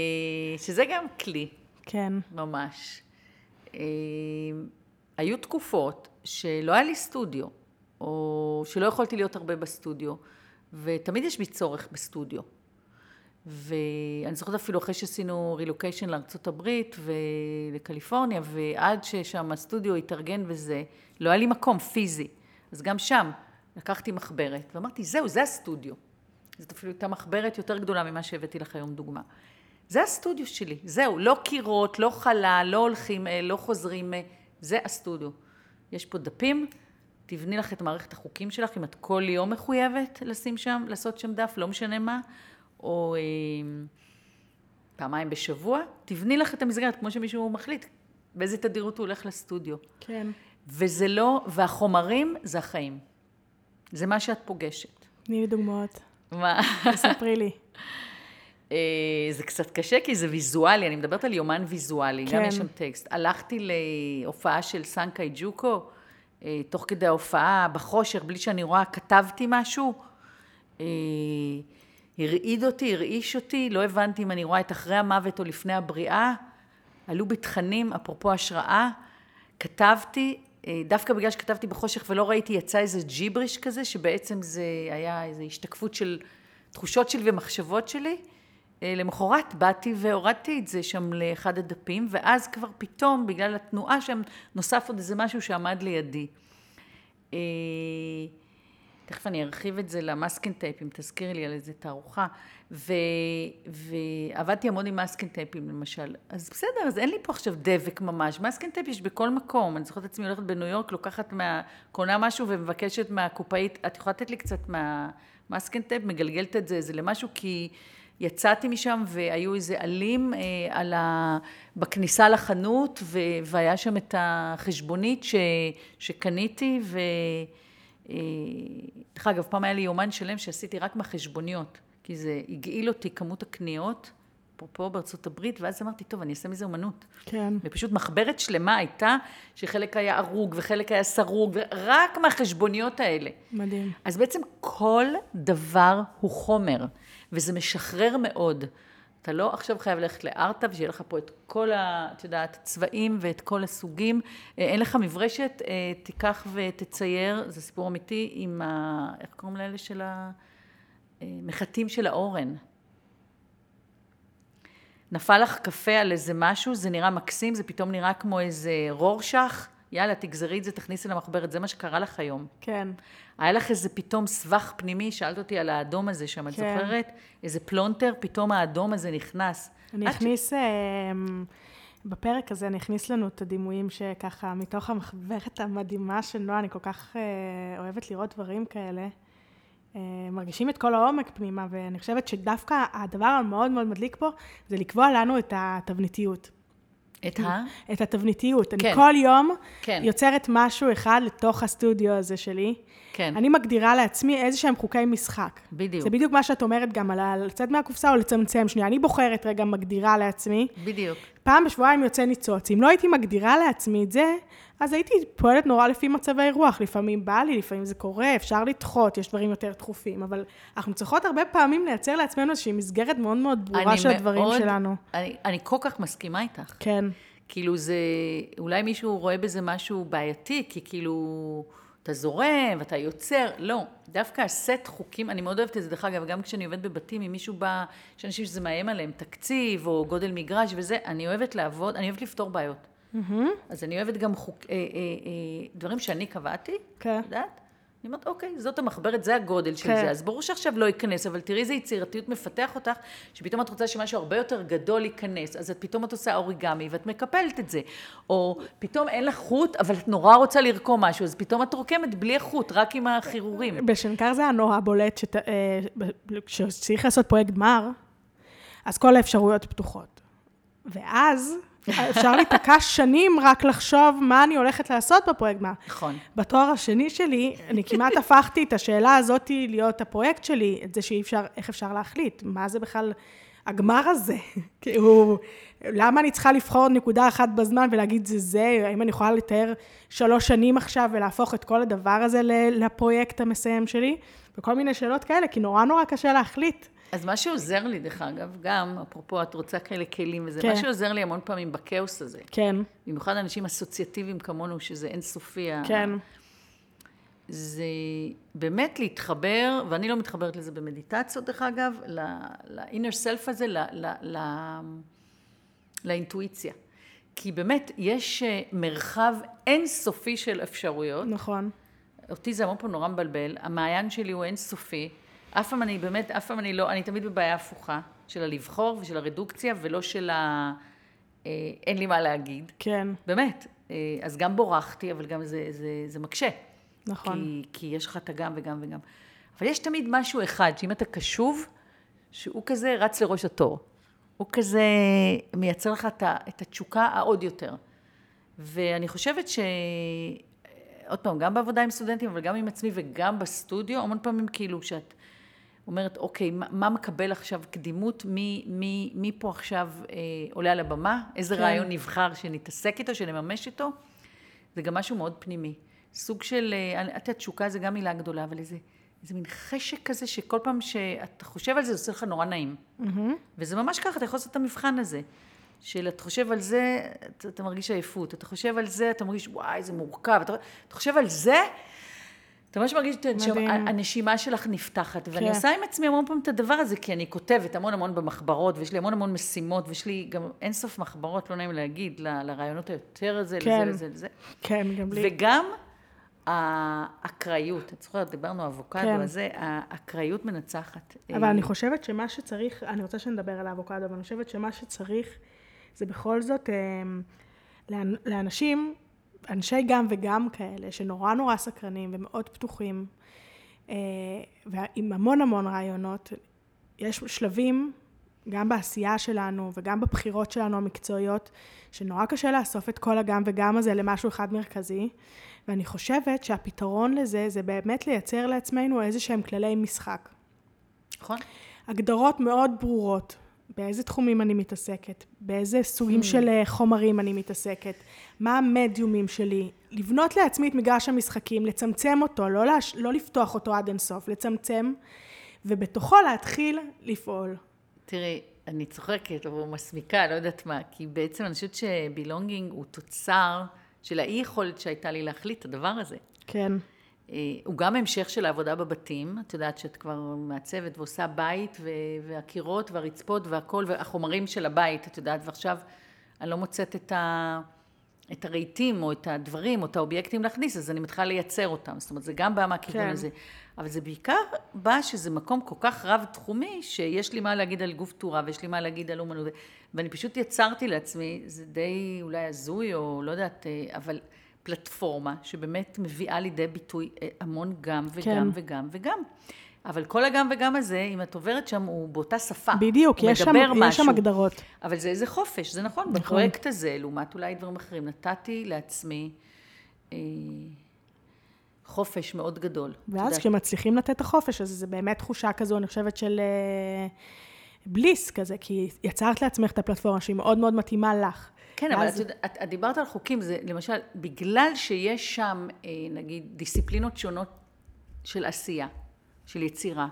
שזה גם כלי. כן, ממש. אה, היו תקופות שלא היה לי סטודיו, או שלא יכולתי להיות הרבה בסטודיו, ותמיד יש בי צורך בסטודיו. ואני זוכרת אפילו אחרי שעשינו רילוקיישן לארה"ב ולקליפורניה, ועד ששם הסטודיו התארגן וזה, לא היה לי מקום פיזי. אז גם שם לקחתי מחברת, ואמרתי, זהו, זה הסטודיו. זאת אפילו הייתה מחברת יותר גדולה ממה שהבאתי לך היום דוגמה. זה הסטודיו שלי, זהו, לא קירות, לא חלל, לא הולכים, אה, לא חוזרים, אה, זה הסטודיו. יש פה דפים, תבני לך את מערכת החוקים שלך, אם את כל יום מחויבת לשים שם, לעשות שם דף, לא משנה מה, או אה, פעמיים בשבוע, תבני לך את המסגרת, כמו שמישהו מחליט, באיזה תדירות הוא הולך לסטודיו. כן. וזה לא, והחומרים זה החיים. זה מה שאת פוגשת. תני לי דוגמאות. מה? תספרי לי. אה, זה קצת קשה כי זה ויזואלי, אני מדברת על יומן ויזואלי, כן. גם יש שם טקסט. הלכתי להופעה של סנקאי ג'וקו, תוך כדי ההופעה, בחושך, בלי שאני רואה, כתבתי משהו. אה, הרעיד אותי, הרעיש אותי, לא הבנתי אם אני רואה את אחרי המוות או לפני הבריאה. עלו בי תכנים, אפרופו השראה. כתבתי, דווקא בגלל שכתבתי בחושך ולא ראיתי, יצא איזה ג'יבריש כזה, שבעצם זה היה איזו השתקפות של תחושות שלי ומחשבות שלי. אה, למחרת באתי והורדתי את זה שם לאחד הדפים, ואז כבר פתאום, בגלל התנועה שם, נוסף עוד איזה משהו שעמד לידי. אה, תכף אני ארחיב את זה ל masking tape, אם תזכירי לי על איזה תערוכה. ו, ועבדתי המון עם masking tape ים למשל. אז בסדר, אז אין לי פה עכשיו דבק ממש. masking tape יש בכל מקום. אני זוכרת את עצמי הולכת בניו יורק, לוקחת מה... קונה משהו ומבקשת מהקופאית, את יכולה לתת לי קצת מה masking tape, מגלגלת את זה, זה למשהו, כי... יצאתי משם והיו איזה עלים אה, על ה... בכניסה לחנות, ו... והיה שם את החשבונית ש... שקניתי, ו... אה, דרך אגב, פעם היה לי יומן שלם שעשיתי רק מהחשבוניות, כי זה הגעיל אותי כמות הקניות, אפרופו בארצות הברית, ואז אמרתי, טוב, אני אעשה מזה אומנות. כן. ופשוט מחברת שלמה הייתה, שחלק היה הרוג וחלק היה סרוג, רק מהחשבוניות האלה. מדהים. אז בעצם כל דבר הוא חומר. וזה משחרר מאוד. אתה לא עכשיו חייב ללכת לארטה ושיהיה לך פה את כל, ה, את יודעת, הצבעים ואת כל הסוגים. אה, אין לך מברשת, אה, תיקח ותצייר, זה סיפור אמיתי עם ה... איך קוראים לאלה של המחטים של האורן. נפל לך קפה על איזה משהו, זה נראה מקסים, זה פתאום נראה כמו איזה רורשך, יאללה, תגזרי את זה, תכניסי למחברת, זה מה שקרה לך היום. כן. היה לך איזה פתאום סבך פנימי, שאלת אותי על האדום הזה שם, את כן. זוכרת? איזה פלונטר, פתאום האדום הזה נכנס. אני אכניס, ש... אמ, בפרק הזה אני אכניס לנו את הדימויים שככה, מתוך המחברת המדהימה של נועה, אני כל כך אה, אוהבת לראות דברים כאלה. אה, מרגישים את כל העומק פנימה, ואני חושבת שדווקא הדבר המאוד מאוד מדליק פה, זה לקבוע לנו את התבניתיות. את ה? את התבניתיות. כן. אני כל יום כן. יוצרת משהו אחד לתוך הסטודיו הזה שלי. כן. אני מגדירה לעצמי איזה שהם חוקי משחק. בדיוק. זה בדיוק מה שאת אומרת גם על לצאת מהקופסה או לצמצם. שנייה, אני בוחרת רגע, מגדירה לעצמי. בדיוק. פעם בשבועיים יוצא ניצוץ. אם לא הייתי מגדירה לעצמי את זה, אז הייתי פועלת נורא לפי מצבי רוח. לפעמים בא לי, לפעמים זה קורה, אפשר לדחות, יש דברים יותר דחופים. אבל אנחנו צריכות הרבה פעמים לייצר לעצמנו איזושהי מסגרת מאוד מאוד ברורה של הדברים מאוד, שלנו. אני, אני כל כך מסכימה איתך. כן. כאילו זה, אולי מישהו רואה בזה משהו בעייתי, כי כאילו... אתה זורם ואתה יוצר, לא, דווקא הסט חוקים, אני מאוד אוהבת את זה, דרך אגב, גם כשאני עובדת בבתים, אם מישהו בא, יש אנשים שזה מאיים עליהם, תקציב או גודל מגרש וזה, אני אוהבת לעבוד, אני אוהבת לפתור בעיות. Mm-hmm. אז אני אוהבת גם חוק, אה, אה, אה, דברים שאני קבעתי, כן. Okay. יודעת? אני אומרת, אוקיי, זאת המחברת, זה הגודל של כן. זה, אז ברור שעכשיו לא ייכנס, אבל תראי איזה יצירתיות מפתח אותך, שפתאום את רוצה שמשהו הרבה יותר גדול ייכנס, אז את פתאום את עושה אוריגמי ואת מקפלת את זה. או פתאום אין לך חוט, אבל את נורא רוצה לרקום משהו, אז פתאום את רוקמת בלי החוט, רק עם החירורים. בשנקר זה הנורא בולט, שת, אה, כשצריך לעשות פרויקט גמר, אז כל האפשרויות פתוחות. ואז... אפשר להיתקע שנים רק לחשוב מה אני הולכת לעשות בפרויקט. מה. נכון. בתואר השני שלי, אני כמעט הפכתי את השאלה הזאת להיות הפרויקט שלי, את זה שאי אפשר, איך אפשר להחליט, מה זה בכלל הגמר הזה? כאילו, למה אני צריכה לבחור נקודה אחת בזמן ולהגיד זה זה, האם אני יכולה לתאר שלוש שנים עכשיו ולהפוך את כל הדבר הזה לפרויקט המסיים שלי? וכל מיני שאלות כאלה, כי נורא נורא קשה להחליט. אז מה שעוזר לי, דרך אגב, גם, אפרופו, את רוצה כאלה כלים וזה, כן. מה שעוזר לי המון פעמים בכאוס הזה. כן. במיוחד אנשים אסוציאטיביים כמונו, שזה אינסופי. כן. זה באמת להתחבר, ואני לא מתחברת לזה במדיטציות, דרך אגב, ל-inner self הזה, ל, ל, ל, לאינטואיציה. כי באמת, יש אה, מרחב אינסופי של אפשרויות. נכון. אותי זה המון פעם נורא מבלבל, המעיין שלי הוא אינסופי. אף פעם אני באמת, אף פעם אני לא, אני תמיד בבעיה הפוכה, של הלבחור ושל הרדוקציה, ולא של ה... אה, אין לי מה להגיד. כן. באמת. אה, אז גם בורחתי, אבל גם זה, זה, זה מקשה. נכון. כי, כי יש לך את הגם וגם וגם. אבל יש תמיד משהו אחד, שאם אתה קשוב, שהוא כזה רץ לראש התור. הוא כזה מייצר לך את התשוקה העוד יותר. ואני חושבת ש... עוד פעם, גם בעבודה עם סטודנטים, אבל גם עם עצמי וגם בסטודיו, המון פעמים כאילו שאת אומרת, אוקיי, מה, מה מקבל עכשיו קדימות? מי, מי, מי פה עכשיו אה, עולה על הבמה? איזה כן. רעיון נבחר שנתעסק איתו, שנממש איתו? זה גם משהו מאוד פנימי. סוג של, אה, את יודעת, תשוקה זה גם מילה גדולה, אבל איזה, איזה מין חשק כזה, שכל פעם שאתה חושב על זה, זה עושה לך נורא נעים. וזה ממש ככה, אתה יכול לעשות את המבחן הזה. של אתה חושב על זה, אתה, אתה מרגיש עייפות. אתה חושב על זה, אתה מרגיש, וואי, זה מורכב. אתה, אתה חושב על זה, אתה ממש מרגיש מדהים. שהנשימה שלך נפתחת. ואני כן. עושה עם עצמי המון פעמים את הדבר הזה, כי אני כותבת המון המון במחברות, ויש לי המון המון משימות, ויש לי גם אינסוף מחברות, לא נעים להגיד, לרעיונות היותר הזה, כן. לזה, לזה, לזה. כן, גם לי. וגם האקראיות, את זוכרת, דיברנו אבוקדו, כן. אז האקראיות מנצחת. אבל אה, אני חושבת שמה שצריך, אני רוצה שנדבר על האבוקדו, אבל אני חושבת שמה שצריך זה בכל זאת אה, לאנ- לאנשים, אנשי גם וגם כאלה, שנורא נורא סקרנים ומאוד פתוחים, אה, ועם המון המון רעיונות, יש שלבים, גם בעשייה שלנו וגם בבחירות שלנו המקצועיות, שנורא קשה לאסוף את כל הגם וגם הזה למשהו אחד מרכזי, ואני חושבת שהפתרון לזה זה באמת לייצר לעצמנו איזה שהם כללי משחק. נכון? הגדרות מאוד ברורות, באיזה תחומים אני מתעסקת, באיזה סוגים Hmm. של אה, חומרים אני מתעסקת, מה המדיומים שלי, לבנות לעצמי את מגרש המשחקים, לצמצם אותו, לא, להש... לא לפתוח אותו עד אינסוף, לצמצם, ובתוכו להתחיל לפעול. תראי, אני צוחקת או מסמיקה, לא יודעת מה, כי בעצם אני חושבת שבילונגינג הוא תוצר של האי יכולת שהייתה לי להחליט את הדבר הזה. כן, הוא גם המשך של העבודה בבתים, את יודעת שאת כבר מעצבת ועושה בית, והקירות והרצפות והכל, והחומרים של הבית, את יודעת, ועכשיו אני לא מוצאת את, ה- את הרהיטים או את הדברים או את האובייקטים להכניס, אז אני מתחילה לייצר אותם. זאת אומרת, זה גם בא מהכיוון כן. הזה. אבל זה בעיקר בא שזה מקום כל כך רב-תחומי, שיש לי מה להגיד על גוף תאורה ויש לי מה להגיד על אומנות. ואני פשוט יצרתי לעצמי, זה די אולי הזוי או לא יודעת, אה, אבל פלטפורמה שבאמת מביאה לידי ביטוי אה, המון גם וגם כן. וגם וגם. אבל כל הגם וגם הזה, אם את עוברת שם, הוא באותה שפה. בדיוק, יש שם, מדבר יש שם משהו. הגדרות. אבל זה איזה חופש, זה נכון. נכון. בפרויקט הזה, לעומת אולי דברים אחרים, נתתי לעצמי אה, חופש מאוד גדול. ואז. כשמצליחים לתת את החופש, אז זה באמת תחושה כזו, אני חושבת, של אה, בליס כזה, כי יצרת לעצמך את הפלטפורמה שהיא מאוד מאוד מתאימה לך. כן, אבל את את, את דיברת על חוקים, זה למשל, בגלל שיש שם, אה, נגיד, דיסציפלינות שונות של עשייה, של יצירה,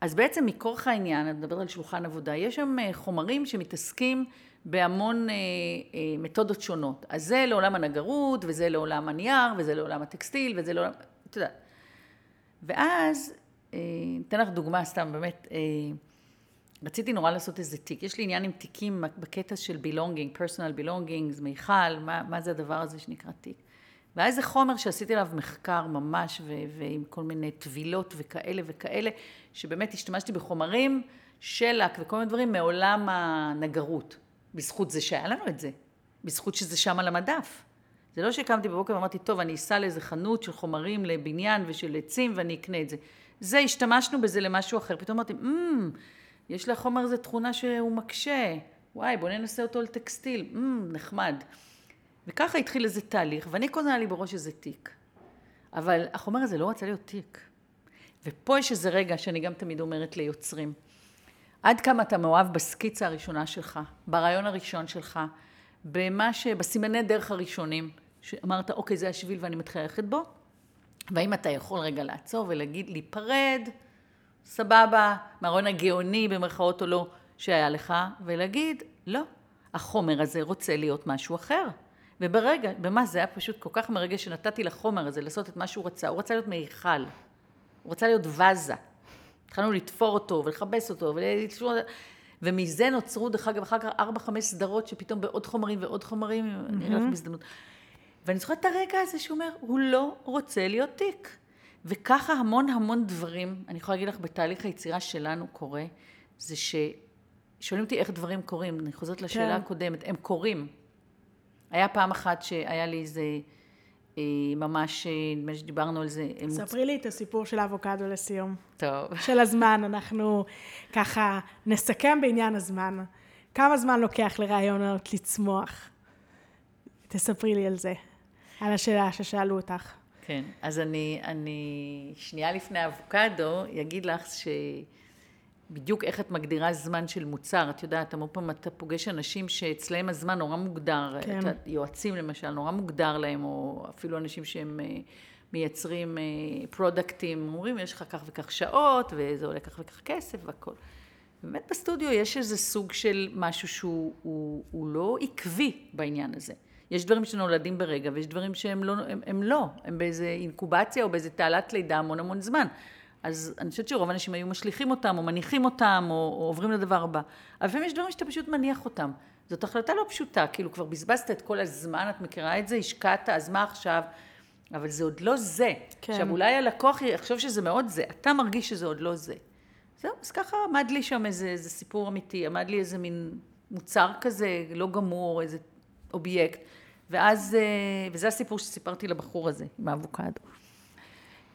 אז בעצם מכורח העניין, את מדברת על שולחן עבודה, יש שם אה, חומרים שמתעסקים בהמון אה, אה, מתודות שונות. אז זה לעולם הנגרות, וזה לעולם הנייר, וזה לעולם הטקסטיל, וזה לעולם, את יודעת. ואז, אה, אתן לך דוגמה סתם, באמת, אה, רציתי נורא לעשות איזה תיק. יש לי עניין עם תיקים בקטע של belonging, personal belonging, מיכל, מה, מה זה הדבר הזה שנקרא תיק. והיה איזה חומר שעשיתי עליו מחקר ממש, ו- ועם כל מיני טבילות וכאלה וכאלה, שבאמת השתמשתי בחומרים, שלק וכל מיני דברים מעולם הנגרות. בזכות זה שהיה לנו את זה. בזכות שזה שם על המדף. זה לא שקמתי בבוקר ואמרתי, טוב, אני אסע לאיזה חנות של חומרים לבניין ושל עצים ואני אקנה את זה. זה, השתמשנו בזה למשהו אחר. פתאום אמרתי, אמ, יש לחומר הזה תכונה שהוא מקשה. וואי, בוא ננסה אותו על טקסטיל. אמ, נחמד. וככה התחיל איזה תהליך, ואני קודם היה לי בראש איזה תיק. אבל החומר הזה לא רצה להיות תיק. ופה יש איזה רגע שאני גם תמיד אומרת ליוצרים. עד כמה אתה מאוהב בסקיצה הראשונה שלך, ברעיון הראשון שלך, במה ש... בסימני דרך הראשונים, שאמרת, אוקיי, זה השביל ואני מתחילה ללכת בו, והאם אתה יכול רגע לעצור ולהגיד, להיפרד, סבבה, מהרעיון הגאוני במרכאות או לא, שהיה לך, ולהגיד, לא, החומר הזה רוצה להיות משהו אחר. וברגע, במה זה היה פשוט כל כך מרגש שנתתי לחומר הזה לעשות את מה שהוא רצה, הוא רצה להיות מיכל, הוא רצה להיות וזה. התחלנו לתפור אותו ולכבס אותו, ולתפור... ומזה נוצרו, דרך אגב, אחר כך ארבע, חמש סדרות שפתאום בעוד חומרים ועוד חומרים, אני אראה לך בהזדמנות. ואני זוכרת את הרגע הזה שהוא אומר, הוא לא רוצה להיות תיק. וככה המון המון דברים, אני יכולה להגיד לך, בתהליך היצירה שלנו קורה, זה ששואלים אותי איך דברים קורים, אני חוזרת לשאלה כן. הקודמת, הם קורים. היה פעם אחת שהיה לי איזה, אה, ממש, אה, נדמה לי שדיברנו על זה, אה, מוצ- ספרי לי את הסיפור של האבוקדו לסיום. טוב. של הזמן, אנחנו ככה נסכם בעניין הזמן. כמה זמן לוקח לרעיונות לצמוח? תספרי לי על זה, על השאלה ששאלו אותך. כן, אז אני, אני שנייה לפני האבוקדו, אגיד לך בדיוק איך את מגדירה זמן של מוצר. את יודעת, המון פעם אתה פוגש אנשים שאצלהם הזמן נורא מוגדר. כן. את, יועצים למשל, נורא מוגדר להם, או אפילו אנשים שהם אה, מייצרים פרודקטים, אומרים, יש לך כך וכך שעות, וזה עולה כך וכך כסף והכל. באמת בסטודיו יש איזה סוג של משהו שהוא הוא, הוא לא עקבי בעניין הזה. יש דברים שנולדים ברגע, ויש דברים שהם לא, הם, הם לא, הם באיזה אינקובציה או באיזה תעלת לידה המון המון זמן. אז אני חושבת שרוב האנשים היו משליכים אותם, או מניחים אותם, או, או עוברים לדבר הבא. אבל לפעמים יש דברים שאתה פשוט מניח אותם. זאת החלטה לא פשוטה, כאילו כבר בזבזת את כל הזמן, את מכירה את זה, השקעת, אז מה עכשיו? אבל זה עוד לא זה. כן. עכשיו, אולי הלקוח יחשוב שזה מאוד זה, אתה מרגיש שזה עוד לא זה. זהו, אז ככה עמד לי שם איזה, איזה סיפור אמיתי, עמד לי איזה מין מוצר כזה, לא גמור, איזה אובייקט. ואז, אה, וזה הסיפור שסיפרתי לבחור הזה, עם האבוקדו.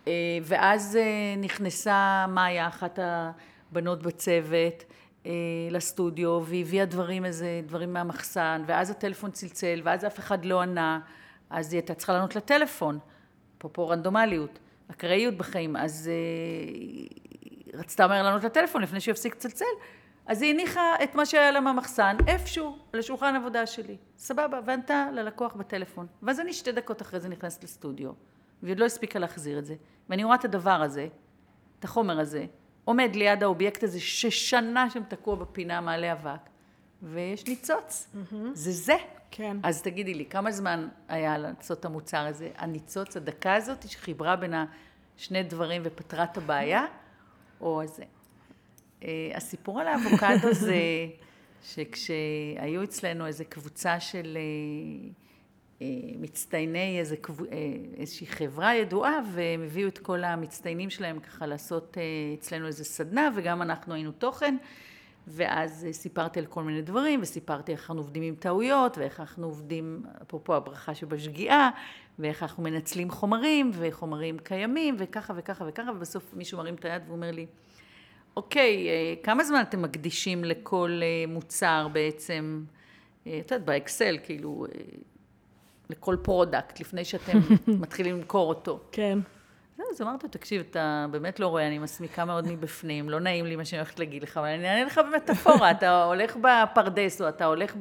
אה, ואז אה, נכנסה מאיה, אחת הבנות בצוות, לסטודיו, והביאה דברים, איזה דברים מהמחסן, ואז הטלפון צלצל, ואז אף אחד לא ענה, אז היא הייתה צריכה לענות לטלפון, אפרופו רנדומליות, אקראיות בחיים, אז רצתה מהר לענות לטלפון לפני שהוא יפסיק לצלצל, אז היא הניחה את מה שהיה לה מהמחסן איפשהו, על השולחן עבודה שלי. סבבה, וענתה ללקוח בטלפון. ואז אני שתי דקות אחרי זה נכנסת לסטודיו, והיא עוד לא הספיקה להחזיר את זה. ואני רואה את הדבר הזה, את החומר הזה, עומד ליד האובייקט הזה ששנה שם תקוע בפינה מעלה אבק, ויש ניצוץ. Mm-hmm. זה זה. כן. אז תגידי לי, כמה זמן היה לעשות המוצר הזה? הניצוץ, הדקה הזאת שחיברה בין השני דברים ופתרה את הבעיה, או הזה? אה, הסיפור על האבוקדו זה שכשהיו אצלנו איזו קבוצה של אה, אה, מצטייני איזה, איזושהי חברה ידועה, והם הביאו את כל המצטיינים שלהם ככה לעשות אצלנו איזה סדנה, וגם אנחנו היינו תוכן. ואז סיפרתי על כל מיני דברים, וסיפרתי איך אנחנו עובדים עם טעויות, ואיך אנחנו עובדים, אפרופו הברכה שבשגיאה, ואיך אנחנו מנצלים חומרים, וחומרים קיימים, וככה וככה וככה, ובסוף מישהו מרים את היד ואומר לי, אוקיי, אה, כמה זמן אתם מקדישים לכל אה, מוצר בעצם, אה, את יודעת, באקסל, כאילו, לכל product, לפני שאתם מתחילים למכור אותו? כן. אז אמרתי, תקשיב, אתה באמת לא רואה, אני מסמיקה מאוד מבפנים, לא נעים לי מה שאני הולכת להגיד לך, אבל אני אענה לך במטאפורה, אתה הולך בפרדס, או אתה הולך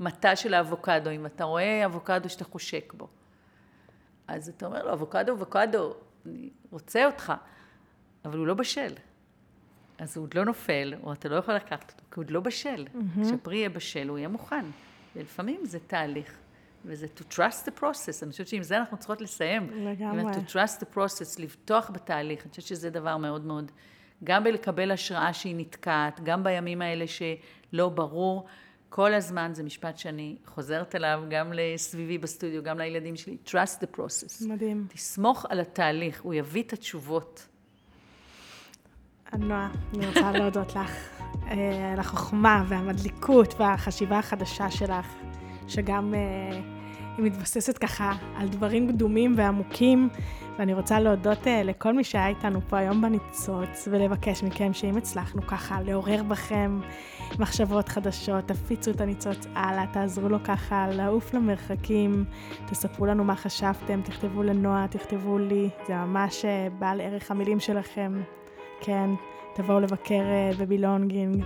במטע של האבוקדו, אם אתה רואה אבוקדו שאתה חושק בו. אז אתה אומר לו, אבוקדו, אבוקדו, אני רוצה אותך, אבל הוא לא בשל. אז הוא עוד לא נופל, או אתה לא יכול לקחת אותו, כי הוא עוד לא בשל. Mm-hmm. כשפרי יהיה בשל, הוא יהיה מוכן. ולפעמים זה תהליך, וזה to trust the process. אני חושבת שעם זה אנחנו צריכות לסיים. לגמרי. to trust the process, לבטוח בתהליך. אני חושבת שזה דבר מאוד מאוד, גם בלקבל השראה שהיא נתקעת, גם בימים האלה שלא ברור. כל הזמן זה משפט שאני חוזרת אליו, גם לסביבי בסטודיו, גם לילדים שלי, trust the process. מדהים. תסמוך על התהליך, הוא יביא את התשובות. נועה, אני רוצה להודות לך אה, על החוכמה והמדליקות והחשיבה החדשה שלך, שגם אה, היא מתבססת ככה על דברים קדומים ועמוקים, ואני רוצה להודות אה, לכל מי שהיה איתנו פה היום בניצוץ, ולבקש מכם שאם הצלחנו ככה לעורר בכם מחשבות חדשות, תפיצו את הניצוץ הלאה, תעזרו לו ככה לעוף למרחקים, תספרו לנו מה חשבתם, תכתבו לנועה, תכתבו לי, זה ממש בעל ערך המילים שלכם. כן, תבואו לבקר אה, בבילונגינג,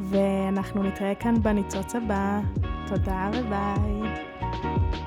ואנחנו נתראה כאן בניצוץ הבא. תודה וביי.